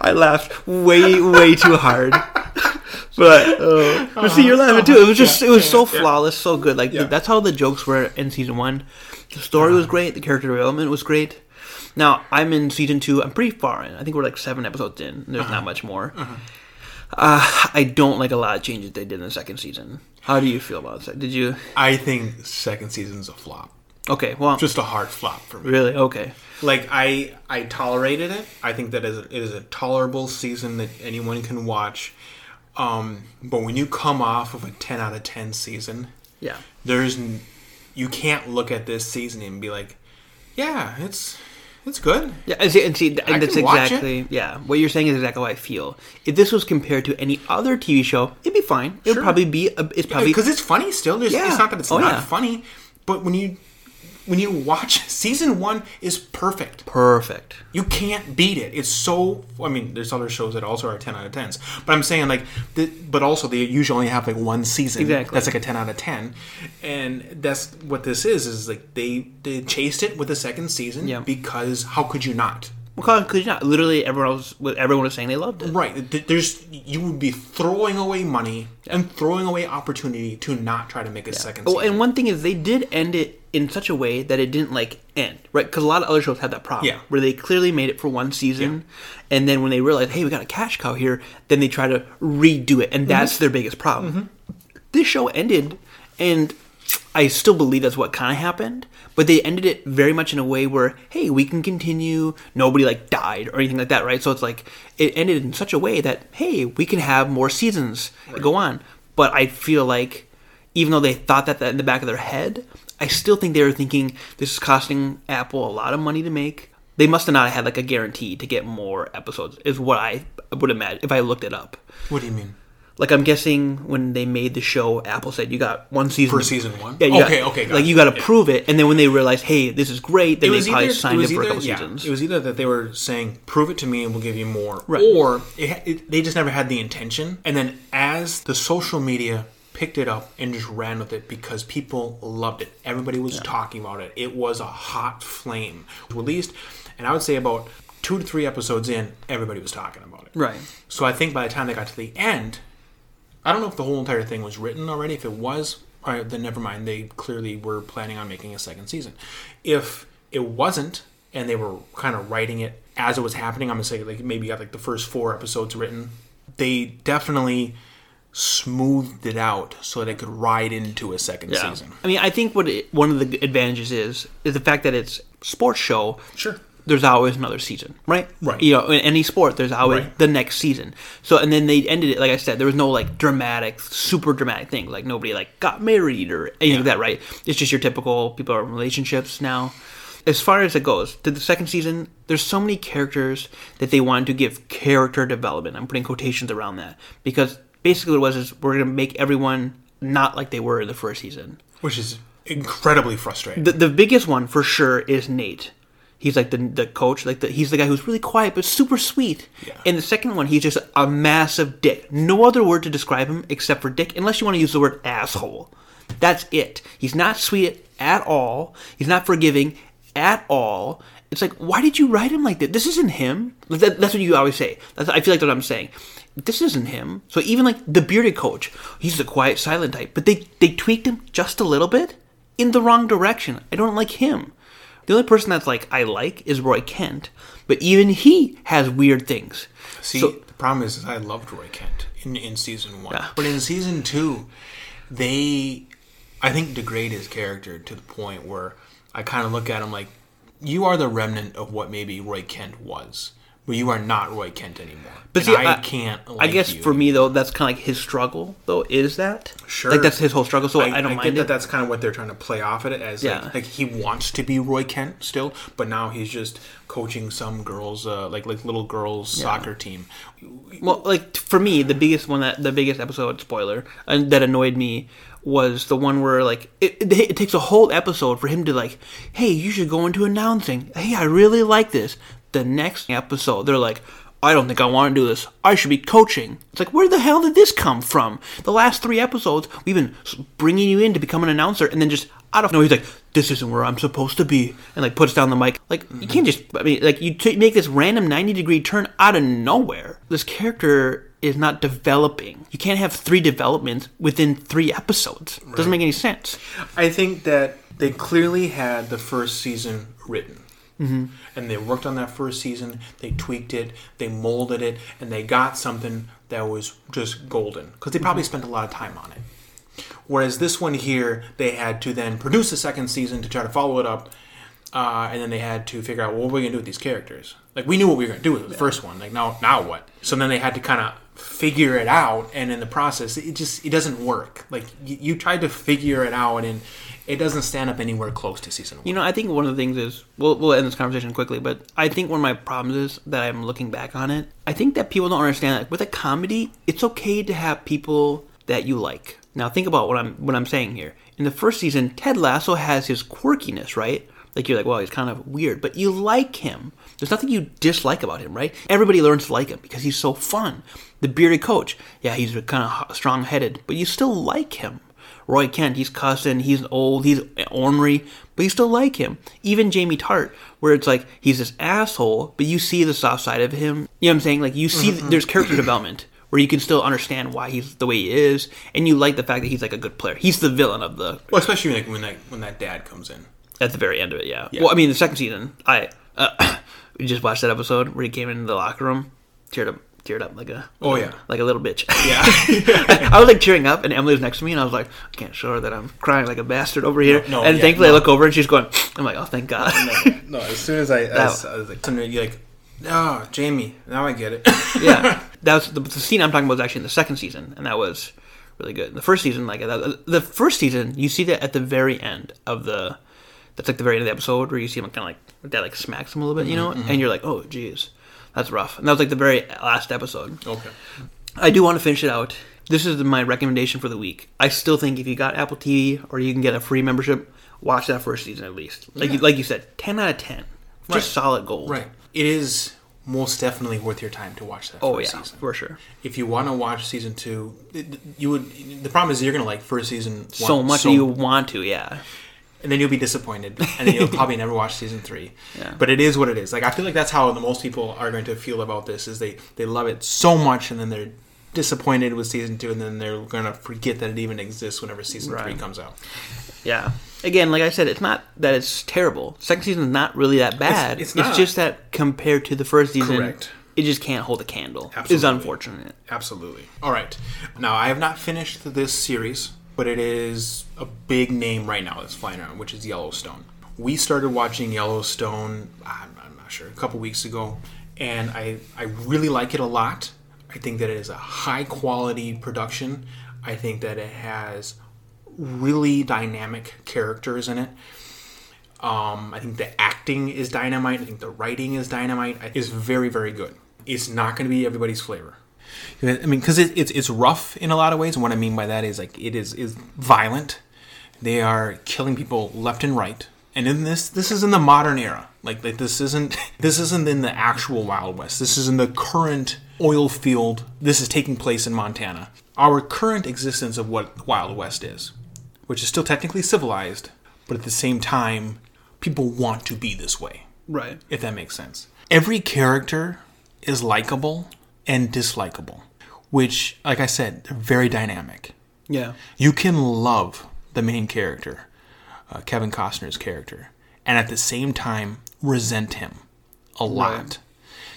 I laughed way, way too hard. But, uh, but see, you're laughing too. It was just, it was so flawless, so good. Like that's how the jokes were in season one. The story was great. The character development was great. Now I'm in season two. I'm pretty far in. I think we're like seven episodes in. and There's not much more. Uh, I don't like a lot of changes they did in the second season. How do you feel about that? Did you? I think second season's a flop. Okay, well, Just a hard flop for me. really okay. Like I, I tolerated it. I think that it is a tolerable season that anyone can watch. Um, but when you come off of a ten out of ten season, Yeah, there's you can't look at this season and be like, yeah, it's it's good. yeah, and see, and see I that's exactly yeah. What you're saying is exactly how I feel. If this was compared to any other TV show, it'd be fine. It would Sure. probably be. A, it's probably because it's funny still. There's, Yeah. It's not that it's Oh, not yeah. funny, but when you when you watch season one is perfect. perfect. You can't beat it. It's so. I mean, there's other shows that also are ten out of tens, but I'm saying like, the, but also they usually only have like one season. Exactly. That's like a ten out of ten, and that's what this is. Is like they they chased it with the second season Yeah. because how could you not? Because not literally everyone else, everyone was saying they loved it. Right. There's you would be throwing away money and throwing away opportunity to not try to make a second Oh, and one thing is they did end it in such a way that it didn't like end, right? Because a lot of other shows had that problem, Yeah. where they clearly made it for one season, and then when they realized, hey, we got a cash cow here, then they try to redo it, and that's Mm-hmm. their biggest problem. This show ended, and I still believe that's what kind of happened, but they ended it very much in a way where, hey, we can continue. Nobody like died or anything like that, right? So it's like it ended in such a way that, hey, we can have more seasons go on. But I feel like even though they thought that, that in the back of their head, I still think they were thinking this is costing Apple a lot of money to make. They must have not had like a guarantee to get more episodes, is what I would imagine if I looked it up. what do you mean? Like I'm guessing when they made the show, Apple said you got one season For season one? Yeah, you Okay, got, okay, got Like it. you got to Yeah. prove it, and then when they realized, hey, this is great, then they probably signed it for a couple yeah, seasons. It was either that they were saying, "Prove it to me, and we'll give you more," Right. or it, it, they just never had the intention. And then as the social media picked it up and just ran with it because people loved it, everybody was talking about it. It was a hot flame released, and I would say about two to three episodes in, everybody was talking about it. Right. So I think by the time they got to the end, I don't know if the whole entire thing was written already. If it was, right, then never mind. They clearly were planning on making a second season. If it wasn't, and they were kind of writing it as it was happening, I'm gonna say like maybe got like the first four episodes written. They definitely smoothed it out so they could ride into a second Yeah. season. I mean, I think what it, one of the advantages is is the fact that it's sports show. Sure. There's always another season, right? Right. You know, in any sport, there's always Right. the next season. So, and then they ended it, like I said, there was no like dramatic, super dramatic thing. Like nobody like got married or anything like that, right? It's just your typical people are in relationships now. As far as it goes, to the second season, there's so many characters that they wanted to give character development. I'm putting quotations around that because basically what it was is we're gonna make everyone not like they were in the first season. Which is incredibly frustrating. The, the biggest one for sure is Nate. He's like the the coach, like the, he's the guy who's really quiet but super sweet. Yeah. And the second one, he's just a massive dick. No other word to describe him except for dick, unless you want to use the word asshole. That's it. He's not sweet at all. He's not forgiving at all. It's like, why did you write him like that? This isn't him. That, that's what you always say. That's, I feel like that's what I'm saying. This isn't him. So even like the bearded coach, he's the quiet, silent type, but they they tweaked him just a little bit in the wrong direction. I don't like him. The only person that's like I like is Roy Kent, but even he has weird things. See, So- the problem is, is I loved Roy Kent in, in season one, Yeah. but in season two, they, I think, degrade his character to the point where I kind of look at him like, you are the remnant of what maybe Roy Kent was, but you are not Roy Kent anymore. But see, I, I- can't. I guess you for me though, that's kind of like his struggle though. Is that Sure. Like that's his whole struggle. So I, I, don't I mind get that that's kind of what they're trying to play off at it as Yeah. like, like he wants to be Roy Kent still, but now he's just coaching some girls uh, like like little girls soccer team. Well, like for me, the biggest one that the biggest episode spoiler and that annoyed me was the one where like it, it, it takes a whole episode for him to like, hey, you should go into announcing. Hey, I really like this. The next episode, they're like. I don't think I want to do this. I should be coaching. It's like, where the hell did this come from? The last three episodes, we've been bringing you in to become an announcer, and then just out of nowhere, he's like, "This isn't where I'm supposed to be," and like puts down the mic. Like, you mm-hmm. can't just. I mean, like you t- make this random ninety degree turn out of nowhere. This character is not developing. You can't have three developments within three episodes. Doesn't make any sense. I think that they clearly had the first season written. Mm-hmm. And they worked on that first season, they tweaked it, they molded it, and they got something that was just golden. Because they probably spent a lot of time on it. Whereas this one here, they had to then produce a second season to try to follow it up. Uh, and then they had to figure out well, what we're we gonna do with these characters. Like we knew what we were gonna do with the first one. Like now, now what? So then they had to kind of figure it out, and in the process, it just it doesn't work. Like you, you tried to figure it out, and it doesn't stand up anywhere close to season one. You know, I think one of the things is we'll we'll end this conversation quickly, but I think one of my problems is that I'm looking back on it. I think that people don't understand that with a comedy, it's okay to have people that you like. Now think about what I'm what I'm saying here. In the first season, Ted Lasso has his quirkiness, right? Like you're like, well, he's kind of weird, but you like him. There's nothing you dislike about him, right? Everybody learns to like him because he's so fun. The bearded coach, yeah, he's kind of strong-headed, but you still like him Roy Kent, he's cussing, he's old, he's ornery, but you still like him. Even Jamie Tartt, where it's like he's this asshole, but you see the soft side of him. You know what I'm saying? Like you see, there's character development where you can still understand why he's the way he is, and you like the fact that he's like a good player. He's the villain of the Well, especially like when that when that dad comes in. at the very end of it. Yeah. Yeah. Well, I mean, the second season, I uh, we just watched that episode where he came into the locker room, teared up, teared up like a Oh, yeah. like a little bitch. Yeah. I was like tearing up, and Emily was next to me, and I was like, I can't show her that I'm crying like a bastard over here. No, no, and yeah, thankfully, no. I look over, and she's going. I'm like, oh, thank God. no, as soon as I, I, was, I was like, you're like, oh, Jamie, now I get it. yeah, that was the, the scene I'm talking about was actually in the second season, and that was really good. The first season, like uh, the first season, you see that at the very end of the, that's like the very end of the episode where you see him kind of like that like smacks him a little bit, you mm-hmm, know, mm-hmm. and you're like, oh, geez, that's rough. And that was like the very last episode. okay. I do want to finish it out. This is my recommendation for the week. I still think if you got Apple TV or you can get a free membership, watch that first season at least. Like you, like you said, ten out of ten, just Right. solid gold. Right. It is most definitely worth your time to watch that. Oh yeah, season. for sure. If you want to watch season two, you would. The problem is you're gonna like first season one So much that you want to, yeah. And then you'll be disappointed, and then you'll probably never watch season three. Yeah. But it is what it is. Like I feel like that's how the most people are going to feel about this: is they they love it so much, and then they're disappointed with season two, and then they're gonna forget that it even exists whenever season three comes out. Yeah. Again, like I said, it's not that it's terrible. Second season is not really that bad. it's It's, not. just that compared to the first season, Correct. it just can't hold a candle. It's unfortunate. Absolutely. All right. Now, I have not finished this series, but it is a big name right now that's flying around, which is Yellowstone. We started watching Yellowstone, I'm, I'm not sure, a couple weeks ago, and I, I really like it a lot. I think that it is a high quality production. I think that it has really dynamic characters in it. Um, I think the acting is dynamite. I think the writing is dynamite. It's very, very good. It's not going to be everybody's flavor. I mean, because it, it's it's rough in a lot of ways. And what I mean by that is like it is is violent. They are killing people left and right. And in this, this is in the modern era. Like, like this isn't this isn't in the actual Wild West. This is in the current oil field. This is taking place in Montana. Our current existence of what Wild West is, which is still technically civilized, but at the same time, people want to be this way Right. if that makes sense. Every character is likable and dislikable, which, like I said, they're very dynamic. Yeah. You can love the main character, uh, Kevin Costner's character, and at the same time resent him a lot. Right.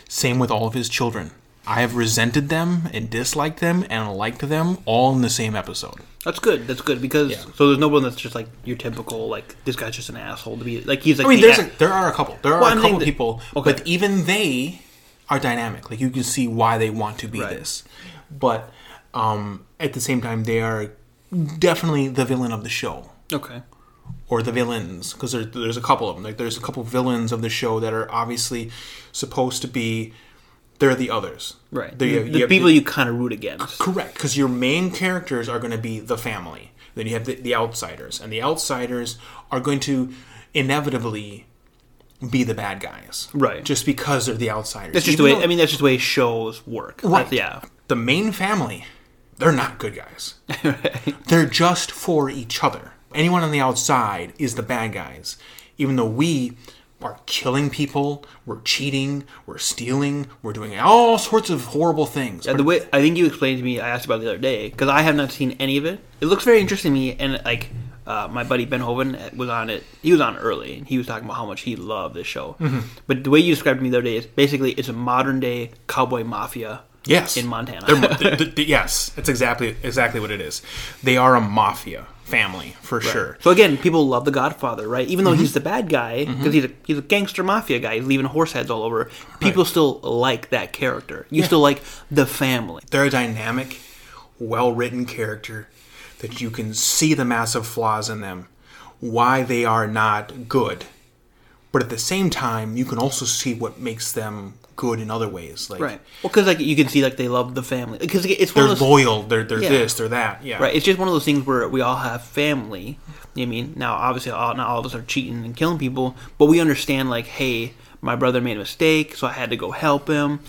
Same with all of his children. I have resented them and disliked them and liked them all in the same episode. That's good. That's good because Yeah. so there's no one that's just like your typical like this guy's just an asshole to be like he's like I mean, the there's a, there are a couple. There are Well, a couple people, okay. but even they are dynamic. Like you can see why they want to be Right. this, but um, at the same time, they are definitely the villain of the show okay. or the villains because there, there's a couple of them. Like there's a couple villains of the show that are obviously supposed to be. They're the others, Right. They're- the you- the you have people you kind of root against. Correct, because your main characters are going to be the family. Then you have the, the outsiders, and the outsiders are going to inevitably be the bad guys, Right. Just because they're the outsiders. That's just the way. though- I mean, that's just the way shows work. right? That's- yeah. The main family, they're not good guys. They're just for each other. Anyone on the outside is the bad guys, even though we are killing people, we're cheating, we're stealing, we're doing all sorts of horrible things. And the way I think you explained to me, I asked about it the other day because I have not seen any of it. It looks very interesting to me, and like uh, my buddy Ben Hoven was on it. He was on early, and he was talking about how much he loved this show. Mm-hmm. But the way you described it to me the other day is basically it's a modern day cowboy mafia. Yes, in Montana. Yes, it's exactly exactly what it is. They are a mafia family for sure. So again, people love the Godfather, right? Even Mm-hmm. though he's the bad guy, because he's a he's a gangster mafia guy, he's leaving horse heads all over. People still like that character. You still like the family. They're a dynamic, well written character that you can see the massive flaws in them, why they are not good. But at the same time, you can also see what makes them good in other ways. Like Right. Well, because like you can see like they love the family because it's they're of those, loyal, they're they're Yeah. this, they're that. Yeah. Right. It's just one of those things where we all have family. You know I mean, now obviously all, not all of us are cheating and killing people, but we understand like, hey, my brother made a mistake, so I had to go help him.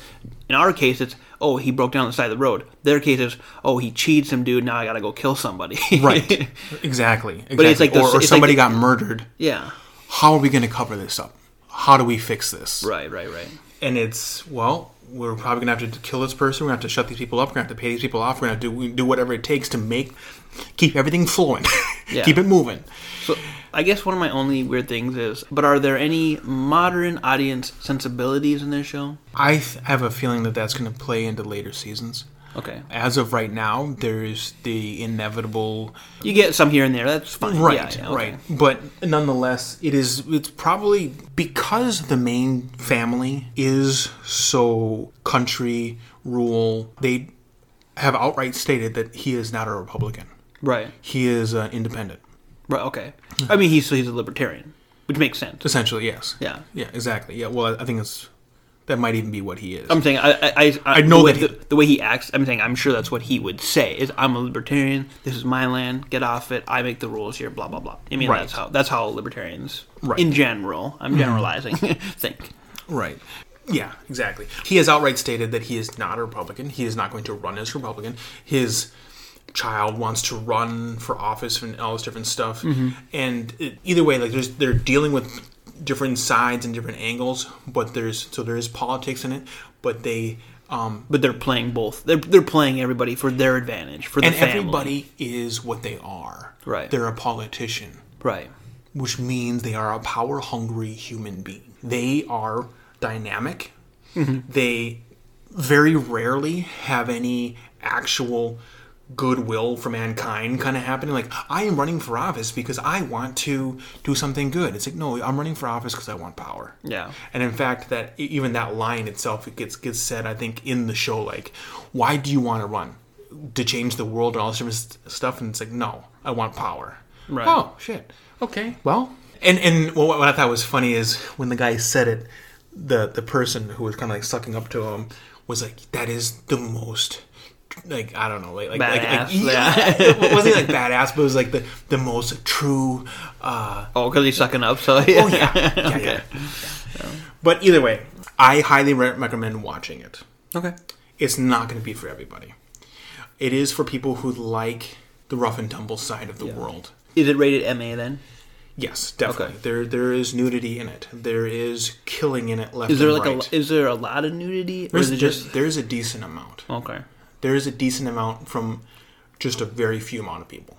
In our case, it's oh he broke down the side of the road. Their case is oh he cheated some dude. Now I gotta go kill somebody. Right. exactly. exactly. But it's like the- or, or it's like somebody the- got murdered. yeah. How are we to cover this up? How do we fix this? Right. Right. Right. And it's well, we're probably to have to kill this person. We're to have to shut these people up. We're to have to pay these people off. We're to have to do, do whatever it takes to make keep everything flowing, Yeah. keep it moving. So I guess one of my only weird things is, but are there any modern audience sensibilities in this show? I th- have a feeling that that's going to play into later seasons. Okay. As of right now, there's the inevitable You get some here and there. That's fine. right Yeah, yeah, okay. right but nonetheless it is it's probably because the main family is so country rural they have outright stated that he is not a republican Right. he is an independent Right. Okay. I mean, he's he's a libertarian, which makes sense. essentially yes Yeah. yeah exactly yeah well i think it's that might even be what he is I'm saying I I, I, I know the way, that he- the, the way he acts. I'm saying I'm sure that's what he would say. Is I'm a libertarian. This is my land. Get off it. I make the rules here. Blah blah blah. I mean Right. that's how that's how libertarians, Right. Mm-hmm. in general, I'm generalizing, think. Right. Yeah, exactly. He has outright stated that he is not a Republican. He is not going to run as Republican. His child wants to run for office and all this different stuff. And it, either way, like there's they're dealing with different sides and different angles, but there's so there is politics in it, but they um But they're playing both. They're they're playing everybody for their advantage for the and family. everybody is what they are. Right. They're a politician. Right. which means they are a power hungry human being. They are dynamic. They very rarely have any actual goodwill for mankind kind of happening. Like, I am running for office because I want to do something good. It's like, no, I'm running for office because I want power. Yeah. And in fact, that even that line itself it gets gets said, I think, in the show, like, why do you want to run? To change the world and all this different stuff, and it's like, no, I want power. Right. Oh shit. Okay. Well, and and what, what I thought was funny is when the guy said it, the the person who was kind of like sucking up to him was like, that is the most. Like I don't know, like like, like, Badass, like yeah, it wasn't like badass, but it was like the the most true uh, Oh, because he's sucking up. So Oh yeah, yeah, yeah, Okay. yeah. But either way, I highly re- recommend watching it. Okay. It's not going to be for everybody. It is for people who like the rough and tumble side of the world. Is it rated MA then? Yes, definitely. Okay. There there is nudity in it. There is killing in it left Is there like right. a is there a lot of nudity or There's, is it there's- just there's a decent amount. okay? There is a decent amount from just a very few amount of people.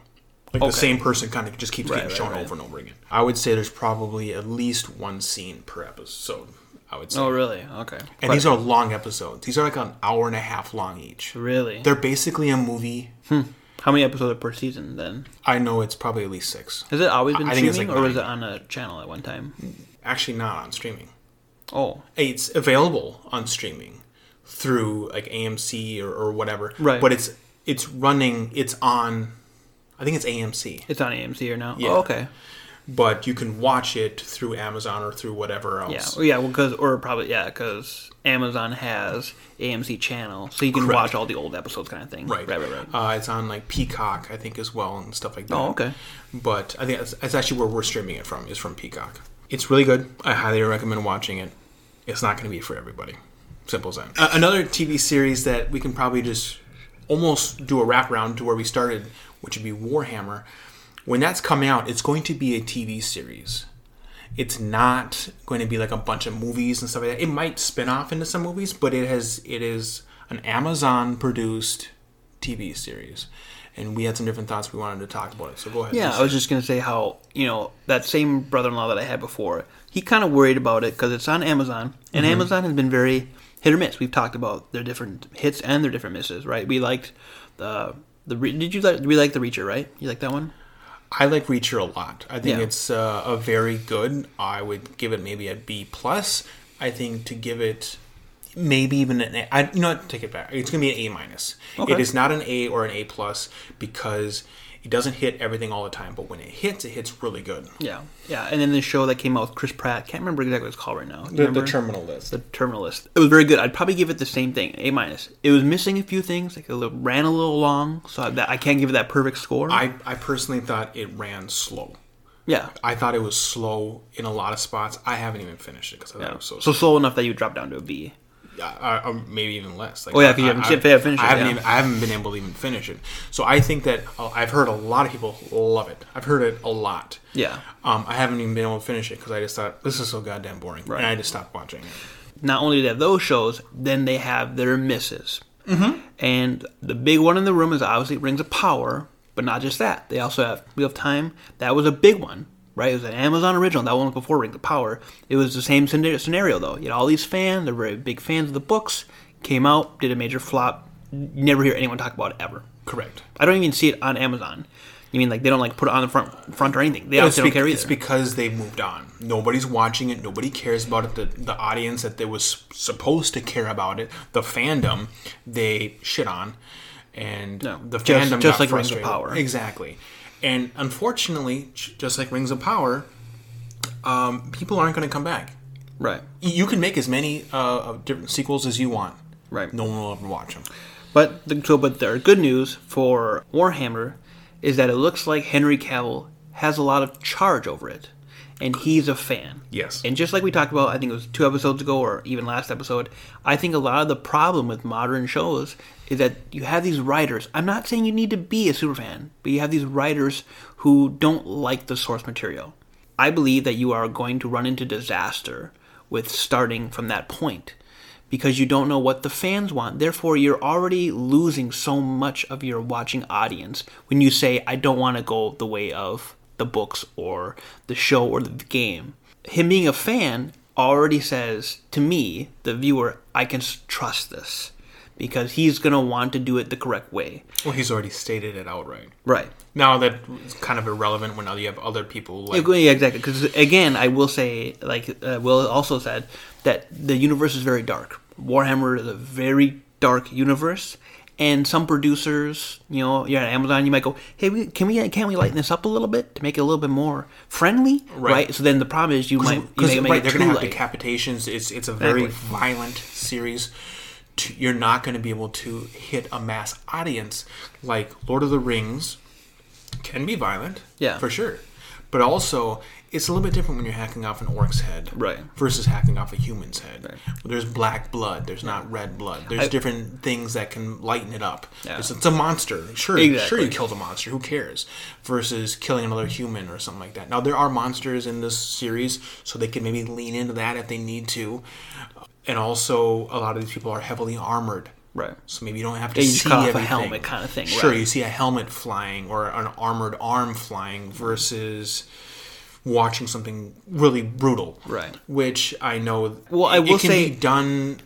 Like the same person kind of just keeps Right, getting right, shown right. over and over again. I would say there's probably at least one scene per episode. I would say. Oh, really? Okay. And these are long episodes. These are like an hour and a half long each. really. They're basically a movie. Hmm. How many episodes are per season then? I know it's probably at least six. Has it always been I streaming, like or was it on a channel at one time? Actually, not on streaming. Oh, It's available on streaming through like AMC or, or whatever. Right. But it's it's running. It's on. I think it's AMC. it's on AMC or now. Yeah. Oh, okay. But you can watch it through Amazon or through whatever Yeah. else. Well, yeah. Well, because or probably yeah, because Amazon has AMC channel, so you can Correct. watch all the old episodes, kind of thing. Right. Right. Right. Right. Uh, it's on like Peacock, I think, as well, and stuff like that. Oh, okay. But I think that's, that's actually where we're streaming it from. Is from Peacock. It's really good. I highly recommend watching it. It's not going to be for everybody. Simple as that. Uh, another TV series that we can probably just almost do a wraparound to where we started, which would be Warhammer. When that's coming out, it's going to be a TV series. It's not going to be like a bunch of movies and stuff like that. It might spin off into some movies, but it has it is an Amazon produced TV series. And we had some different thoughts we wanted to talk about it. So go ahead. Yeah, I was just gonna say how you know that same brother-in-law that I had before. He kind of worried about it because it's on Amazon, and Mm-hmm. Amazon has been very hit or miss. We've talked about their different hits and their different misses, right? We liked the the Re- did you like we like the Reacher, right? You like that one? I like Reacher a lot. I think Yeah. it's uh, a very good. I would give it maybe a B plus. I think to give it maybe even an A. I, you know what? Take it back. It's going to be an A minus. Okay. It is not an A or an A plus because it doesn't hit everything all the time. But when it hits, it hits really good. Yeah, yeah. And then the show that came out with Chris Pratt, can't remember exactly what it's called right now. Do you The, the terminal list. the Terminal List. It was very good. I'd probably give it the same thing, A minus. It was missing a few things, like it ran a little long, so that I can't give it that perfect score. I, I personally thought it ran slow. Yeah. I thought it was slow in a lot of spots. I haven't even finished it because I thought it was so. So slow enough that you drop down to a B. uh, or maybe even less. Like, Oh, yeah, 'cause you haven't- I- you haven't finished I it, haven't yeah. even, I haven't been able to even finish it. So I think that uh, I've heard a lot of people love it. I've heard it a lot. Yeah. Um, I haven't even been able to finish it because I just thought this is so goddamn boring, Right. and I just stopped watching it. not only do they have those shows, then they have their misses. Mm-hmm. And the big one in the room is obviously Rings of Power, but not just that. They also have Wheel of Time. That was a big one, right? It was an Amazon original. That one was before Rings of Power. It was the same scenario, though. You had all these fans, they're very big fans of the books, came out, did a major flop. You never hear anyone talk about it ever. Correct. I don't even see it on Amazon. You mean like they don't like put it on the front front or anything? They obviously don't care it's because they moved on. Nobody's watching it. Nobody cares about it. The, the audience that they was supposed to care about it, the fandom, they shit on, and No, the just- fandom just got like Rings of frustrated. Power. Exactly, and unfortunately, just like Rings of Power, um, people aren't going to come back. right. You can make as many uh, different sequels as you want. Right. No one will ever watch them. But the, so, but the good news for Warhammer is that it looks like Henry Cavill has a lot of charge over it, and he's a fan. Yes. And just like we talked about, I think it was two episodes ago or even last episode, I think a lot of the problem with modern shows is that you have these writers. I'm not saying you need to be a super fan, but you have these writers who don't like the source material. I believe that you are going to run into disaster with starting from that point because you don't know what the fans want. Therefore, you're already losing so much of your watching audience when you say, I don't want to go the way of the books or the show or the game. Him being a fan already says to me, the viewer, I can trust this because he's going to want to do it the correct way. Well, he's already stated it outright. Right. Now that's kind of irrelevant when you have other people like Yeah, exactly. Because again, I will say, like uh, Will also said, that the universe is very dark. Warhammer is a very dark universe, and some producers, you know, you're at Amazon, you might go, "Hey, we, can we can't we lighten this up a little bit to make it a little bit more friendly?" Right. So then the problem is you might because right, they're going to have light. decapitations. It's it's a very Exactly. violent series. To, you're not going to be able to hit a mass audience like Lord of the Rings can be violent, Yeah. for sure. But also, it's a little bit different when you're hacking off an orc's head, Right. versus hacking off a human's head. There's black blood. There's not red blood. There's I- different things that can lighten it up. Yeah. It's, it's a monster. Sure, sure, you killed a monster. Who cares? Versus killing another human or something like that. Now there are monsters in this series, so they can maybe lean into that if they need to. And also, a lot of these people are heavily armored. Right. So maybe you don't have to Yeah, you see a helmet kinda thing, Sure, right. you see a helmet flying or an armored arm flying versus watching something really brutal. Right. Which I know. Well, I it will can say- be done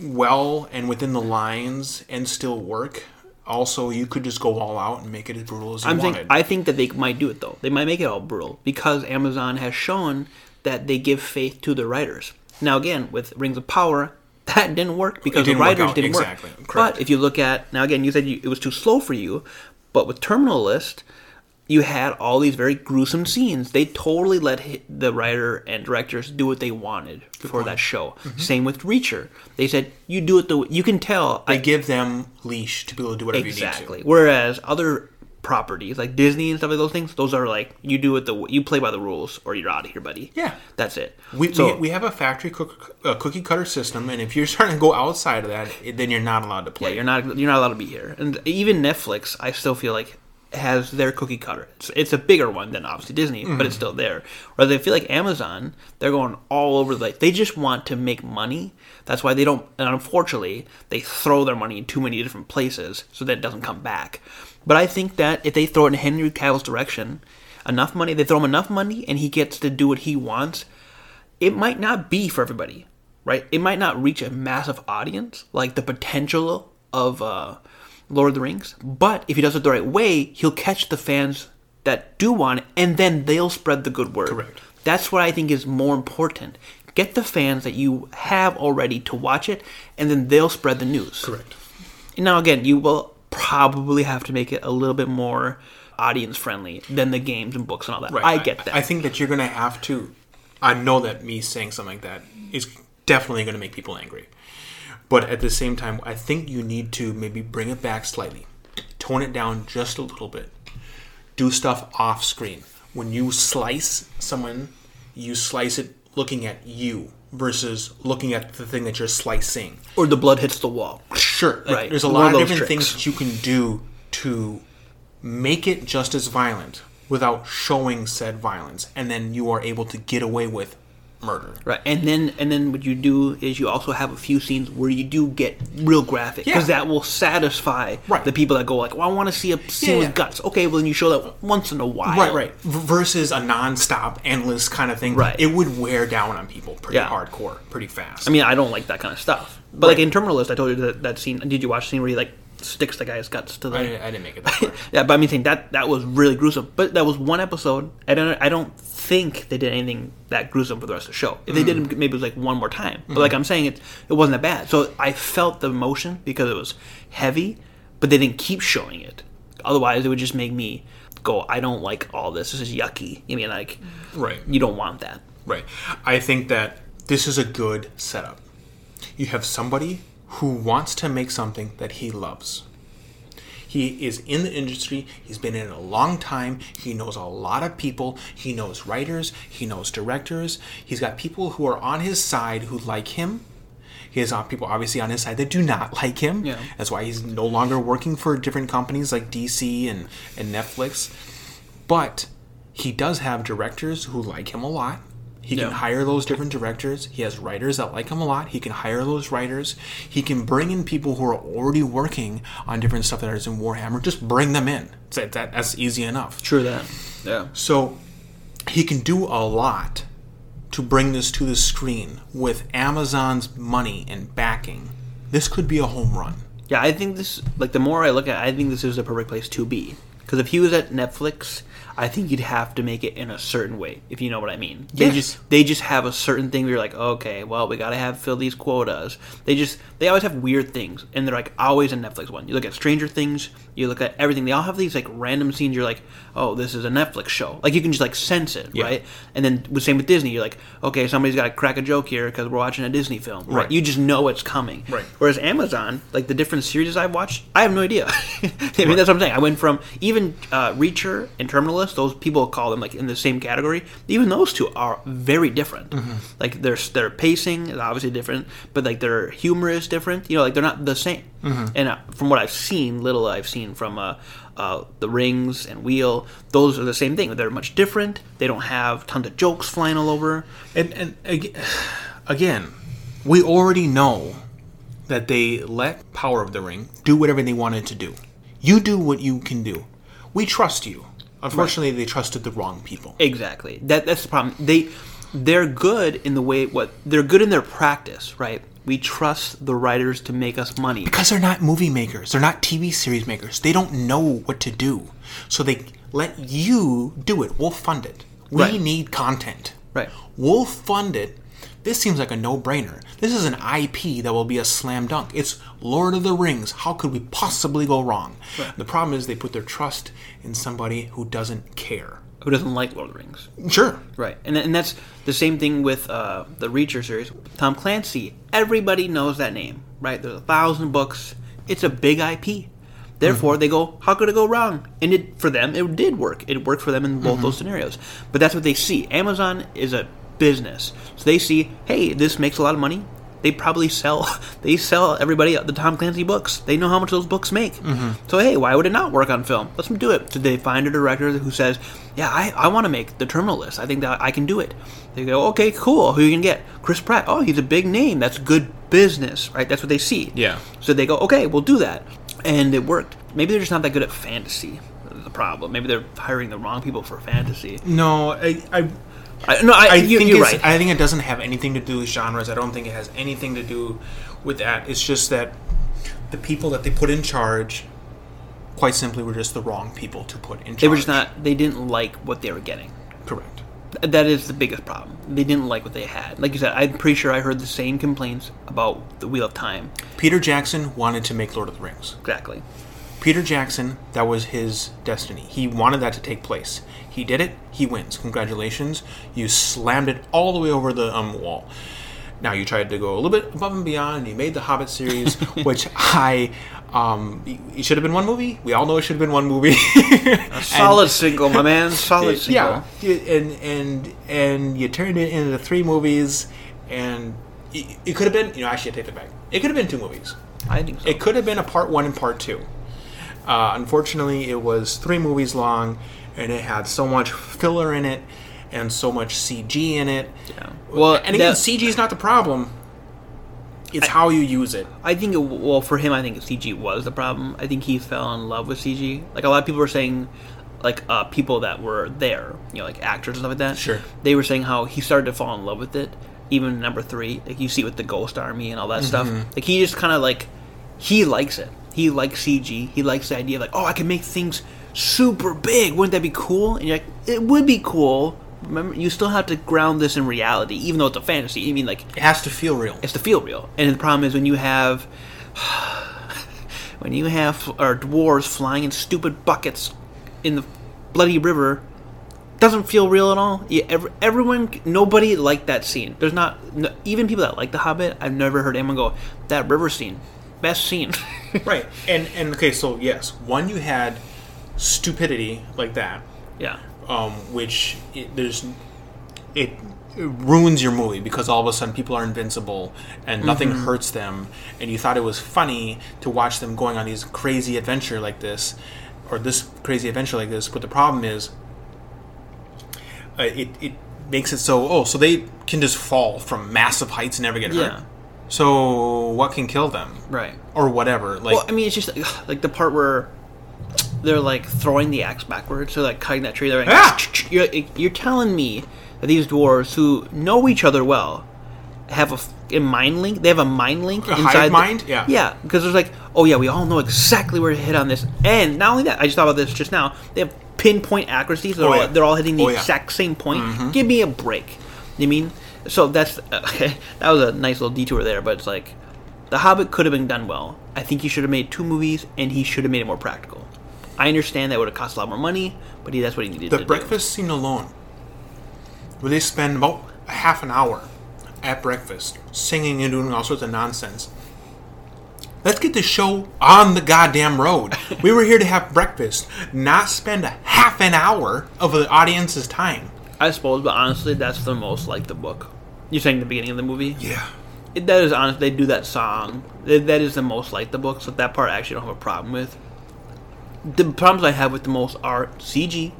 well and within the lines and still work. Also, you could just go all out and make it as brutal as you I'm wanted. saying I think that they might do it though. They might make it all brutal because Amazon has shown that they give faith to the writers. Now again, with Rings of Power, that didn't work because didn't the writers out, didn't exactly, work. correct. But if you look at now again, you said you, it was too slow for you, but with Terminal List, you had all these very gruesome scenes. They totally let the writer and directors do what they wanted for that show. Mm-hmm. Same with Reacher. They said you do it the you can tell. they I, give them leash to be able to do whatever Exactly. you need Exactly. Whereas other properties like Disney and stuff like those things, those are like you do it the you play by the rules or you're out of here, buddy. Yeah. that's it. We, so we, have a factory cook, uh, cookie cutter system, and if you're starting to go outside of that, then you're not allowed to yeah, play. you're not you're not allowed to be here. And even Netflix, I still feel like has their cookie cutter. It's, it's a bigger one than obviously Disney, but it's still there. Whereas I feel like Amazon, they're going all over the. Place. They just want to make money. That's why they don't. And unfortunately, they throw their money in too many different places, so that it doesn't come back. But I think that if they throw it in Henry Cavill's direction, enough money, they throw him enough money, and he gets to do what he wants. It might not be for everybody, right? It might not reach a massive audience, like the potential of uh, Lord of the Rings. But if he does it the right way, he'll catch the fans that do want it, and then they'll spread the good word. Correct. That's what I think is more important. Get the fans that you have already to watch it, and then they'll spread the news. Correct. Now, again, you will probably have to make it a little bit more audience friendly than the games and books and all that. Right. I get that. I, think that you're going to have to. I know that me saying something like that is definitely going to make people angry. But at the same time, I think you need to maybe bring it back slightly, tone it down just a little bit, do stuff off screen. when you slice someone, you slice it looking at you versus looking at the thing that you're slicing. Or the blood hits the wall. Sure. Like, Right. There's a One lot of of different tricks. things that you can do to make it just as violent without showing said violence, and then you are able to get away with murder. Right, and then and then what you do is you also have a few scenes where you do get real graphic because Yeah. that will satisfy Right. the people that go like, "Well, I want to see a scene Yeah, with guts." Okay, well then you show that once in a while. Right, right. Versus a non-stop, endless kind of thing. Right. It would wear down on people pretty Yeah. hardcore, pretty fast. I mean, I don't like that kind of stuff. But like Right. in Terminal List, I told you that, that scene. Did you watch the scene where he like sticks the guy's guts to the? I, I didn't make it that far. yeah, but I mean, saying that that was really gruesome. But that was one episode. I don't. I don't think they did anything that gruesome for the rest of the show. If they did, Mm. maybe it was like one more time. But like I'm saying, it it wasn't that bad. So I felt the emotion because it was heavy, but they didn't keep showing it. Otherwise, it would just make me go, "I don't like all this. This is yucky." I mean, like, Right. you don't want that. Right. I think that this is a good setup. You have somebody who wants to make something that he loves. He is in the industry. He's been in it a long time. He knows a lot of people. He knows writers. He knows directors. He's got people who are on his side who like him. He has uh, people obviously on his side that do not like him. Yeah. That's why he's no longer working for different companies like DC and, and Netflix. But he does have directors who like him a lot. He can hire those different directors. He has writers that like him a lot. He can hire those writers. He can bring in people who are already working on different stuff that is in Warhammer. Just bring them in. That, that, that's easy enough. True that. Yeah. So he can do a lot to bring this to the screen with Amazon's money and backing. This could be a home run. Yeah, I think this. Like the more I look at, it, I think this is the perfect place to be. Because if he was at Netflix, I think you'd have to make it in a certain way, if you know what I mean. They Yes. just they just have a certain thing where you're like, okay, well, we gotta have fill these quotas. They just they always have weird things, and they're like always a Netflix one. You look at Stranger Things, you look at everything. They all have these like random scenes. You're like, oh, this is a Netflix show. Like you can just like sense it, Yeah. right? And then the same with Disney, you're like, okay, somebody's got to crack a joke here because we're watching a Disney film, right? Right. You just know it's coming, Right. Whereas Amazon, like the different series I've watched, I have no idea. I mean, that's what I'm saying. I went from even uh, Reacher and Terminal List; those people call them like in the same category. Even those two are very different. Mm-hmm. Like their their pacing is obviously different, but like their humor is different. You know, like they're not the same. Mm-hmm. And uh, from what I've seen, little I've seen from uh, uh, the Rings and Wheel, those are the same thing. They're much different. They don't have tons of jokes flying all over. And, and again, we already know that they let Power of the Ring do whatever they wanted to do. You do what you can do. We trust you. Unfortunately, they trusted the wrong people. Exactly. That that's the problem. They they're good in the way what they're good in their practice, right? We trust the writers to make us money. Because they're not movie makers, they're not TV series makers. They don't know what to do. So they let you do it. We'll fund it. We Right. need content. Right. We'll fund it. This seems like a no brainer. This is an IP that will be a slam dunk. It's Lord of the Rings. How could we possibly go wrong? The problem is they put their trust in somebody who doesn't care. Who doesn't like Lord of the Rings? Sure. Right. And and that's the same thing with uh, the Reacher series. Tom Clancy. Everybody knows that name, right? There's a thousand books. It's a big IP. Therefore, they go, how could it go wrong? And it for them, it did work. It worked for them in both those scenarios. But that's what they see. Amazon is a business, so they see, hey, this makes a lot of money. They probably sell. They sell everybody the Tom Clancy books. They know how much those books make. Mm-hmm. So hey, why would it not work on film? Let's do it. Did they find a director who says, "Yeah, I, I want to make the Terminal List. I think that I can do it." They go, "Okay, cool. Who are you can get? Chris Pratt. Oh, he's a big name. That's good business, right? That's what they see. Yeah. So they go, "Okay, we'll do that," and it worked. Maybe they're just not that good at fantasy. The problem. Maybe they're hiring the wrong people for fantasy. No, I, I I, no, I, I you, think you're right. I think it doesn't have anything to do with genres. I don't think it has anything to do with that. It's just that the people that they put in charge, quite simply, were just the wrong people to put in charge. they were just not. They didn't like what they were getting. correct. That is the biggest problem. They didn't like what they had. Like you said, I'm pretty sure I heard the same complaints about the Wheel of Time. Peter Jackson wanted to make Lord of the Rings. Exactly. Peter Jackson, that was his destiny. He wanted that to take place. He did it. He wins. Congratulations. You slammed it all the way over the um, wall. Now you tried to go a little bit above and beyond. You made the Hobbit series, which I Um, it should have been one movie. We all know it should have been one movie. Solid single, my man. Solid single. yeah, and and and you turned it into three movies, and it, it could have been. You know, actually, I take that back. It could have been two movies. I think so. It could have been a part one and part two. Uh, unfortunately, it was three movies long, and it had so much filler in it, and so much CG in it. Yeah. Well, and again, that- CG is not the problem. It's how you use it. I think, it, well, for him, I think CG was the problem. I think he fell in love with CG. Like, a lot of people were saying, like, uh, people that were there, you know, like actors and stuff like that. Sure. They were saying how he started to fall in love with it. Even number three, like, you see with the Ghost Army and all that stuff. Like, he just kind of, like, he likes it. He likes CG. He likes the idea of, like, oh, I can make things super big. Wouldn't that be cool? And you're like, it would be cool. Remember, you still have to ground this in reality, even though it's a fantasy. I mean, like, It has to feel real. it's to feel real. And the problem is when you have when you have our dwarves flying in stupid buckets in the bloody river, doesn't feel real at all. Yeah, ev everyone, nobody liked that scene. There's not no, even people that like The Hobbit. I've never heard anyone go that river scene, best scene. right. And and okay, so yes, one you had stupidity like that, yeah, um, which it, there's it, it ruins your movie because all of a sudden people are invincible and nothing Mm-hmm. hurts them, and you thought it was funny to watch them going on these crazy adventure like this, or this crazy adventure like this. But the problem is, uh, it it makes it so oh so they can just fall from massive heights and never get hurt. So what can kill them right. or whatever? Like Well, I mean, it's just like, like the part where they're like throwing the axe backwards, so like cutting that tree. They're like, Ah! you're, you're telling me that these dwarves who know each other well have a mind link. They have a mind link A inside. the- mind? Yeah. yeah. Because there's like, oh yeah, we all know exactly where to hit on this, and not only that, I just thought about this just now. They have pinpoint accuracy. So they're, Oh, all, yeah. they're all hitting the Oh, yeah. Mm-hmm. exact same point. Give me a break. You mean? So that's okay. That was a nice little detour there, but it's like the Hobbit could have been done well. I think he should have made two movies, and he should have made it more practical. I understand that would have cost a lot more money, but he, that's what he needed to do. The to breakfast scene alone, where they spend about a half an hour at breakfast singing and doing all sorts of nonsense. Let's get the show on the goddamn road. we were here to have breakfast, not spend a half an hour of the audience's time. I suppose, but honestly, that's the most like the book. You're saying the beginning of the movie? Yeah. It, that is honest. They do that song. That that is the most like the book. So that part I actually don't have a problem with. The problems I have with the most are CG,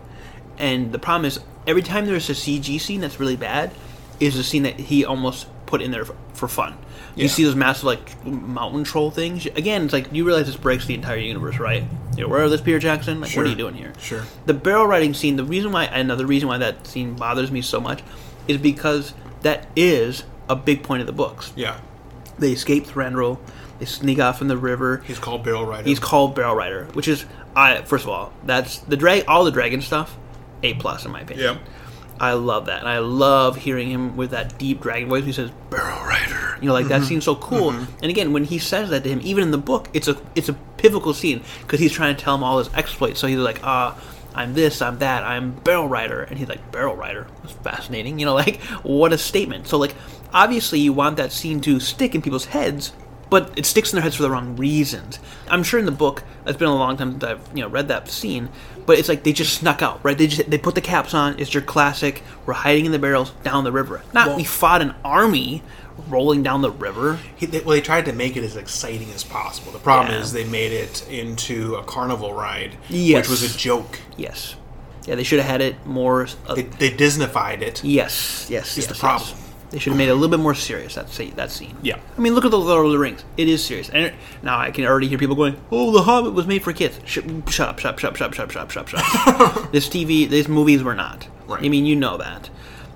and the problem is every time there's a CG scene that's really bad, is a scene that he almost put in there for, for fun. You see those massive like mountain troll things. Again, it's like you realize this breaks the entire universe, right? You know, where are this Peter Jackson? Like, what are you doing here? Sure. The barrel riding scene. The reason why another reason why that scene bothers me so much is because that is a big point of the books. Yeah. They escape Thranduil. They sneak off in the river. He's called Barrel Rider. He's called Barrel Rider, which is I first of all that's the drag all the dragon stuff, a plus in my opinion. Yep. I love that, and I love hearing him with that deep dragon voice. He says Barrel Rider. You know, like that seems so cool. And again, when he says that to him, even in the book, it's a it's a pivotal scene because he's trying to tell him all his exploits. So he's like, ah. I'm this, I'm that, I'm Barrel Rider. And he's like, Barrel Rider? That's fascinating. You know, like, what a statement. So, like, obviously you want that scene to stick in people's heads, but it sticks in their heads for the wrong reasons. I'm sure in the book, it's been a long time since I've you know read that scene, but it's like they just snuck out, right? They just they put the caps on. It's your classic. We're hiding in the barrels down the river. Not Well- we fought an army rolling down the river. He, they, well, they tried to make it as exciting as possible. The problem Yeah. is they made it into a carnival ride, Yes. which was a joke. Yes, yeah, they should have had it more. Uh, They, they Disneyfied it. yes, yes, Is yes, the problem. yes. They should have made it a little bit more serious. That scene. That scene. Yeah. I mean, look at the Lord of the Rings. It is serious. And it- now I can already hear people going, "Oh, The Hobbit was made for kids." Sh- shut up! Shut up! Shut up! Shut up! Shut up! Shut up! Shut up! This TV, these movies were not. Right. I mean, you know that.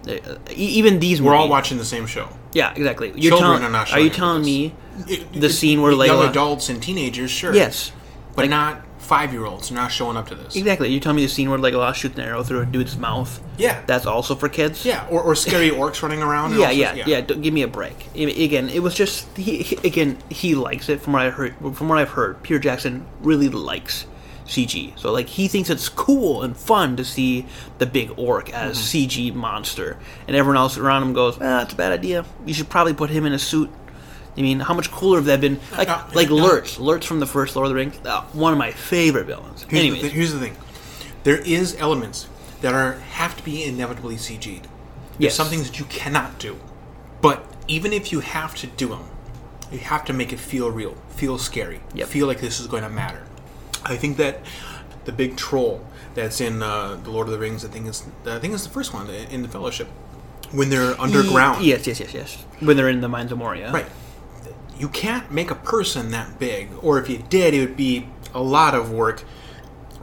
Uh, even these We're all watching the same show. Yeah, exactly. You're Children telling, are not Are you telling me? It- The it- scene where young Layla- adults and teenagers, sure. Yes. but Like- not five-year-olds. They're not showing up to this. Exactly. You're telling me the scene where like a Legolas shoots an arrow through a dude's mouth. Yeah. That's also for kids. Yeah, or, or scary orcs running around. Yeah, yeah, yeah, Don't give me a break. I- Again, it was just he, he- again he likes it from what I heard. From what I've heard, Peter Jackson really likes CG. So like he thinks it's cool and fun to see the big orc as CG monster, and everyone else around him goes, "Ah, that's a bad idea. You should probably put him in a suit." I mean, how much cooler have that been? Like, Uh, like uh, Lurtz, Lurtz from the first Lord of the Rings, uh, one of my favorite villains. Here's, Anyways, the, here's the thing: there is elements that are have to be inevitably CG'd. There's Yes. some things that you cannot do, but even if you have to do them, you have to make it feel real, feel scary, Yep. feel like this is going to matter. I think that the big troll that's in uh, the Lord of the Rings, I think is I think it's the first one in the Fellowship, when they're underground. Yes, yes, yes, yes. When they're in the mines of Moria. Right. You can't make a person that big, or if you did, it would be a lot of work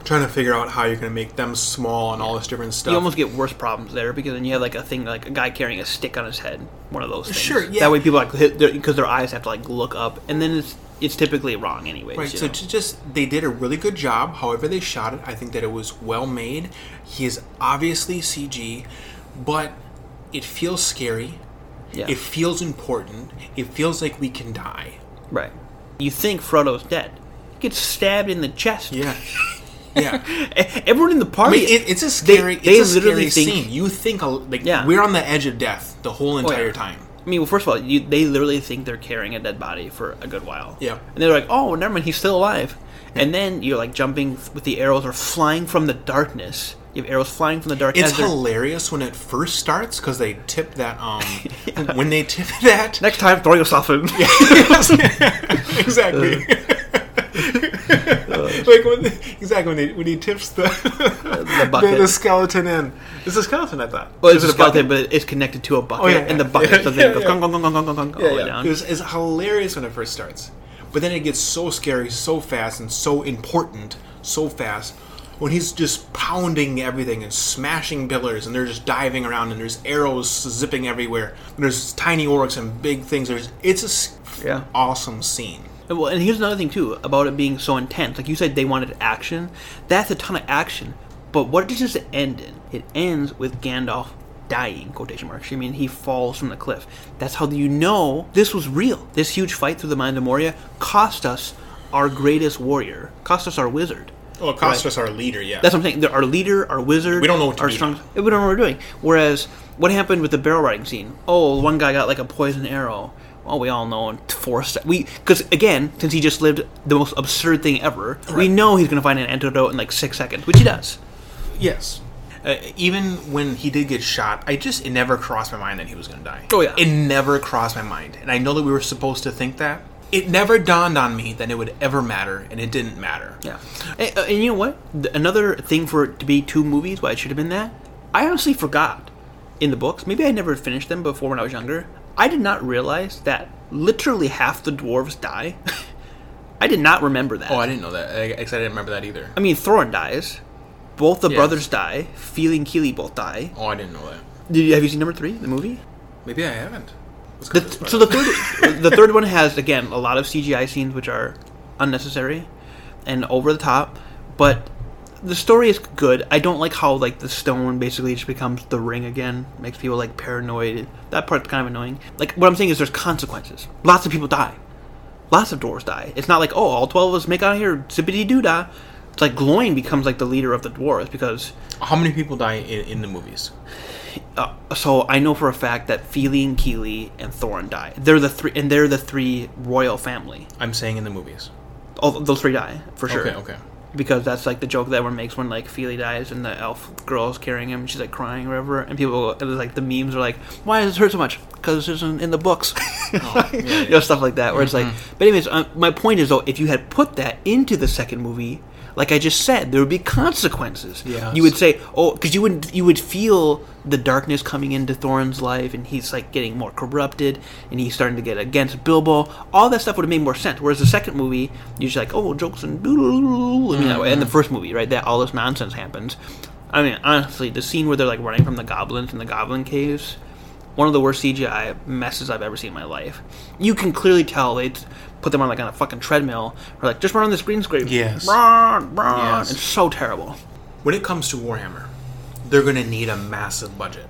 trying to figure out how you're going to make them small and all this different stuff. You almost get worse problems there because then you have like a thing like a guy carrying a stick on his head, one of those things. Sure, yeah. That way people like hit because their eyes have to like look up, and then it's it's typically wrong anyway. Right, so know? to just they did a really good job. However they shot it, I think that it was well made. He is obviously CG, but it feels scary. Yeah, It feels important. It feels like we can die. right. You think Frodo's dead? He gets stabbed in the chest. Yeah, yeah. Everyone in the I party. mean, it, it's a scary. they it's a literally scary think- scene. You think like Yeah. we're on the edge of death the whole oh, entire yeah. time. I mean, well, first of all, you, they literally think they're carrying a dead body for a good while. Yeah. And they're like, oh, never mind, he's still alive. And then you're like jumping with the arrows or flying from the darkness. You have arrows flying from the dark. It's hilarious when it first starts because they tip that. Um, when they tip that, Next time, throw yourself in. exactly. like when exactly when, they, when he tips the the, bucket. the, skeleton in. It's a skeleton, I thought. Well, it's Is a it bucket? skeleton, but it's connected to a bucket, Oh, yeah, and the bucket Yeah, yeah, it goes gong, gong, gong, gong, gong, gong, gong, all the way down. It was, it's hilarious when it first starts, but then it gets so scary, so fast, and so important, so fast. When he's just pounding everything and smashing pillars, and they're just diving around, and there's arrows zipping everywhere. And there's tiny orcs and big things. There's it's a Yeah. awesome scene. And, well, and here's another thing too about it being so intense. Like you said, they wanted action. That's a ton of action. But what does it end in? It ends with Gandalf dying. Quotation marks. I mean, he falls from the cliff. That's how you know this was real. This huge fight through the Mines of Moria cost us our greatest warrior. Cost us our wizard. Well, it cost us our leader, yeah. That's what I'm saying. They're Our leader, our wizard, We don't know what to our strong. We don't know what we're doing. Whereas, what happened with the barrel riding scene? Oh, one guy got like a poison arrow. Well, we all know in four se- we because again, since he just lived the most absurd thing ever, we know he's gonna find an antidote in like six seconds, which he does. Yes. Uh, even when he did get shot, I just it never crossed my mind that he was going to die. Oh, yeah. it never crossed my mind, and I know that we were supposed to think that. It never dawned on me that it would ever matter, and it didn't matter. Yeah, and, uh, and you know what? Th- Another thing for it to be two movies, why it should have been that. I honestly forgot in the books. Maybe I never finished them before when I was younger. I did not realize that literally half the dwarves die. I did not remember that. Oh, I didn't know that. I, I didn't remember that either. I mean, Thorin dies. Both the Yes. brothers die. Fili and Kili both die. Oh, I didn't know that. Did you, have you seen number three, the movie? Maybe I haven't. The, so the third, the third one has again a lot of CGI scenes which are unnecessary and over the top, but the story is good. I don't like how like the stone basically just becomes the ring again. Makes people like paranoid. That part's kind of annoying. Like what I'm saying is there's consequences. Lots of people die. Lots of dwarves die. It's not like oh all twelve of us make out here zippity doo dah. It's like Gloin becomes like the leader of the dwarves because How many people die in, in the movies? Uh, so I know for a fact that Fili and Kili and Thorin die. They're the three, and they're the three royal family. I'm saying in the movies. All those three die for sure. Okay, okay. Because that's like the joke that everyone makes when like Fili dies and the elf girl is carrying him. She's like crying or whatever, and people it was like the memes are like, "Why does it hurt so much?" Because it's in, in the books, Oh, yeah, you know stuff like that. Where it's like, but anyways, uh, my point is though, if you had put that into the second movie. Like I just said, there would be consequences. Yes. You would say, "Oh," because you would you would feel the darkness coming into Thorin's life, and he's like getting more corrupted, and he's starting to get against Bilbo. All that stuff would have made more sense. Whereas the second movie, you're just like, "Oh, jokes and doodle," you know, and the mm-hmm. first movie, right? That all this nonsense happens. I mean, honestly, the scene where they're like running from the goblins in the goblin caves, one of the worst CGI messes I've ever seen in my life. You can clearly tell they put them on like on a fucking treadmill, or like just run on this green screen. Yes. Run, run. Yes. It's so terrible. When it comes to Warhammer, they're going to need a massive budget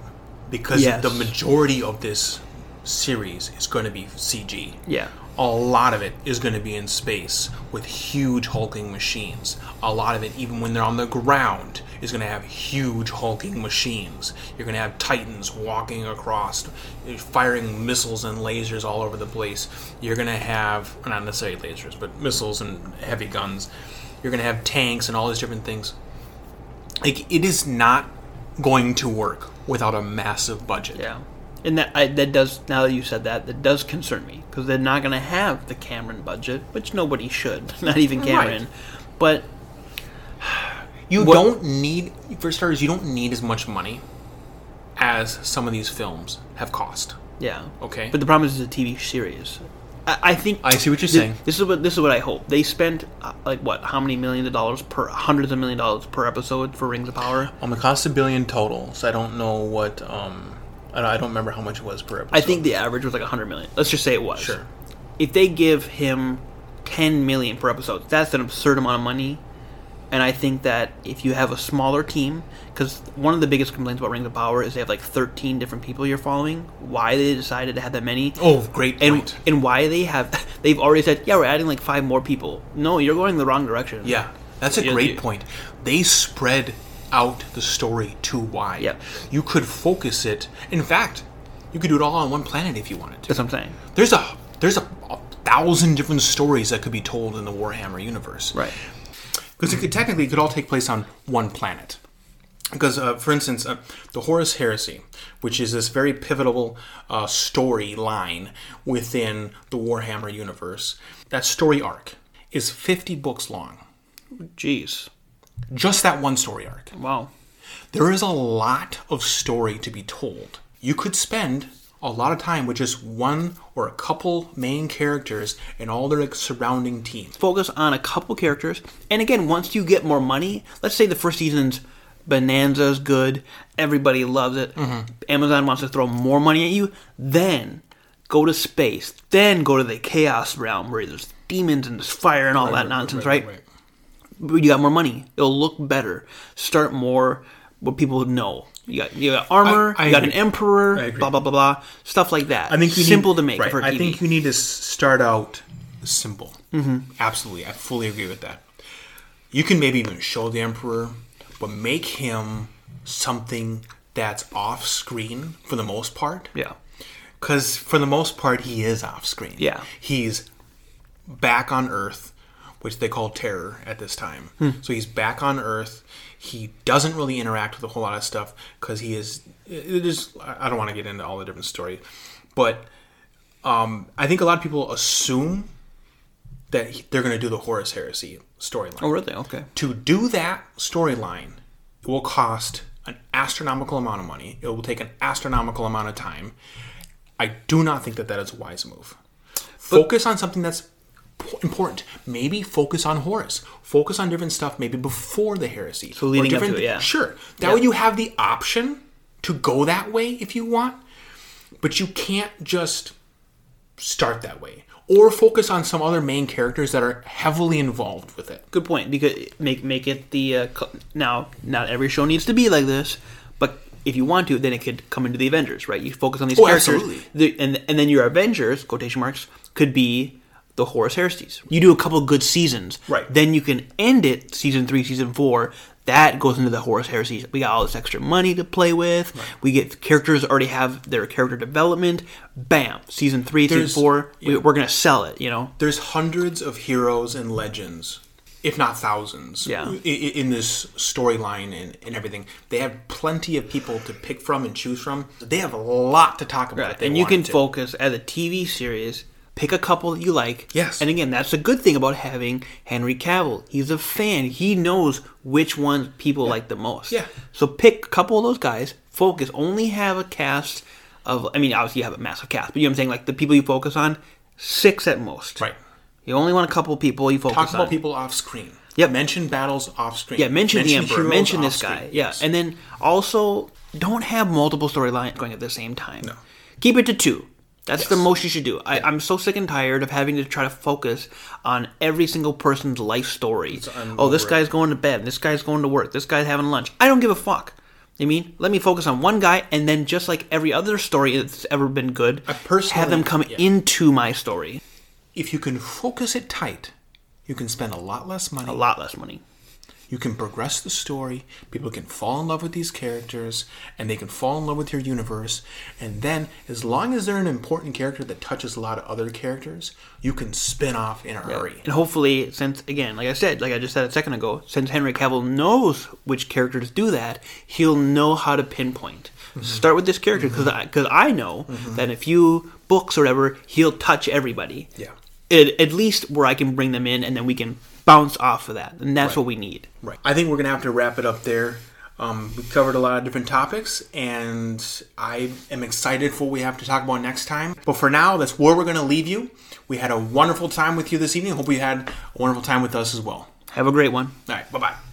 because Yes. the majority of this series is going to be CG. Yeah. A lot of it is going to be in space with huge hulking machines. A lot of it, even when they're on the ground, is going to have huge hulking machines. You're going to have titans walking across, firing missiles and lasers all over the place. You're going to have, not necessarily lasers, but missiles and heavy guns. You're going to have tanks and all these different things. Like, it is not going to work without a massive budget. Yeah, and that I, that does now that you said that that does concern me because they're not going to have the Cameron budget, which nobody should, not even Cameron. Right. But You What- don't need, for starters, you don't need as much money as some of these films have cost. yeah, Okay. But the problem is, it's a TV series. I, I think I see what you're thi- saying. This is what this is what I hope they spent uh, like what how many millions of dollars per hundreds of million dollars per episode for Rings of Power. Um, it cost a billion total, so I don't know what. Um, I don't, I don't remember how much it was per episode. I think the average was like 100 million. Let's just say it was. Sure. If they give him 10 million per episode, that's an absurd amount of money. And I think that if you have a smaller team, because one of the biggest complaints about Rings of Power is they have like 13 different people you're following. Why they decided to have that many? Oh, great and point. and why they have they've already said yeah we're adding like five more people. No, you're going the wrong direction. yeah, that's a Yeah, great point. They spread out the story too wide. Yep. You could focus it. In fact, you could do it all on one planet if you wanted to. That's what I'm saying. There's a there's a, a thousand different stories that could be told in the Warhammer universe. Right. Because it could technically it could all take place on one planet. Because, uh, for instance, uh, the Horus Heresy, which is this very pivotal uh, storyline within the Warhammer universe, that story arc is 50 books long. Jeez. Just that one story arc. Wow. There is a lot of story to be told. You could spend a lot of time with just one or a couple main characters and all their like, surrounding teams. focus on a couple characters. And again, once you get more money, let's say the first season's Bonanza is good, everybody loves it. Mm-hmm. Amazon wants to throw more money at you, then go to space, then go to the chaos realm where there's demons and there's fire and all that nonsense, right? But you got more money. It'll look better. Start more what people know. You got you got armor. I- I you got an emperor. Blah blah blah blah. Stuff like that. I think you simple need, to make right, for. I think you need to start out simple. Mm-hmm. Absolutely, I fully agree with that. You can maybe even show the emperor, but make him something that's off screen for the most part. yeah. Because for the most part, he is off screen. Yeah. he's back on Earth, which they call Terra at this time. Hmm. So he's back on Earth. He doesn't really interact with a whole lot of stuff because he is. It is. I don't want to get into all the different story, but um, I think a lot of people assume that he- they're going to do the Horus Heresy storyline. Oh really? Okay. To do that storyline, it will cost an astronomical amount of money. It will take an astronomical amount of time. I do not think that that is a wise move. Focus on something that's important. Maybe focus on Horus. Focus on different stuff maybe before the heresy. So leading up to it, yeah. Sure. That Yep. way you have the option to go that way if you want, but you can't just start that way. Or focus on some other main characters that are heavily involved with it. Good point. Because make make it the uh, now not every show needs to be like this, but if you want to, then it could come into the Avengers, right? You focus on these Oh, characters, absolutely. The, and and then your Avengers quotation marks could be the Horus Heresies. You do a couple good seasons, Right. Then you can end it season three, season four. That goes into the Horus Heresies. We got all this extra money to play with. We get characters already have their character development. Bam, season three, There's- season four. We, yeah. we're gonna sell it. You know. There's hundreds of heroes and legends, if not thousands, Yeah. i- i- in this storyline and, and everything. They have plenty of people to pick from and choose from. They have a lot to talk about. Right. And you can to. focus as a TV series. Pick a couple that you like. Yes. And again, that's a good thing about having Henry Cavill. He's a fan. He knows which ones people like the most. Yeah. So pick a couple of those guys. Focus. Only have a cast of. I mean, obviously you have a massive cast, but you know what I'm saying. Like the people you focus on, six at most. Right. You only want a couple people you focus on. Talk on. about people off screen. Yeah. Mention battles off screen. Yeah, mention, the emperor. Mention this guy. screen. Yeah, Yes. and then also don't have multiple storylines going at the same time. No. Keep it to two. That's the most you should do. I, I'm so sick and tired of having to try to focus on every single person's life story. Oh, this guy's going to bed. This guy's going to work. This guy's having lunch. I don't give a fuck. I mean, let me focus on one guy, and then just like every other story that's ever been good, I personally- have them come yeah. into my story. if you can focus it tight, you can spend a lot less money. A lot less money. You can progress the story, people can fall in love with these characters, and they can fall in love with your universe. And then, as long as they're an important character that touches a lot of other characters, you can spin off in a hurry. And hopefully, since again, like I said, like I just said a second ago, since Henry Cavill knows which characters do that, he'll know how to pinpoint. Mm-hmm. Start with this character because mm-hmm. I, cause I know mm-hmm. that in a few books or whatever, he'll touch everybody. Yeah. At least where I can bring them in, and then we can bounce off of that, and that's Right. what we need. Right. I think we're going to have to wrap it up there. Um, we covered a lot of different topics, and I am excited for what we have to talk about next time. But for now, that's where we're going to leave you. We had a wonderful time with you this evening. Hope you had a wonderful time with us as well. Have a great one. All right. Bye bye.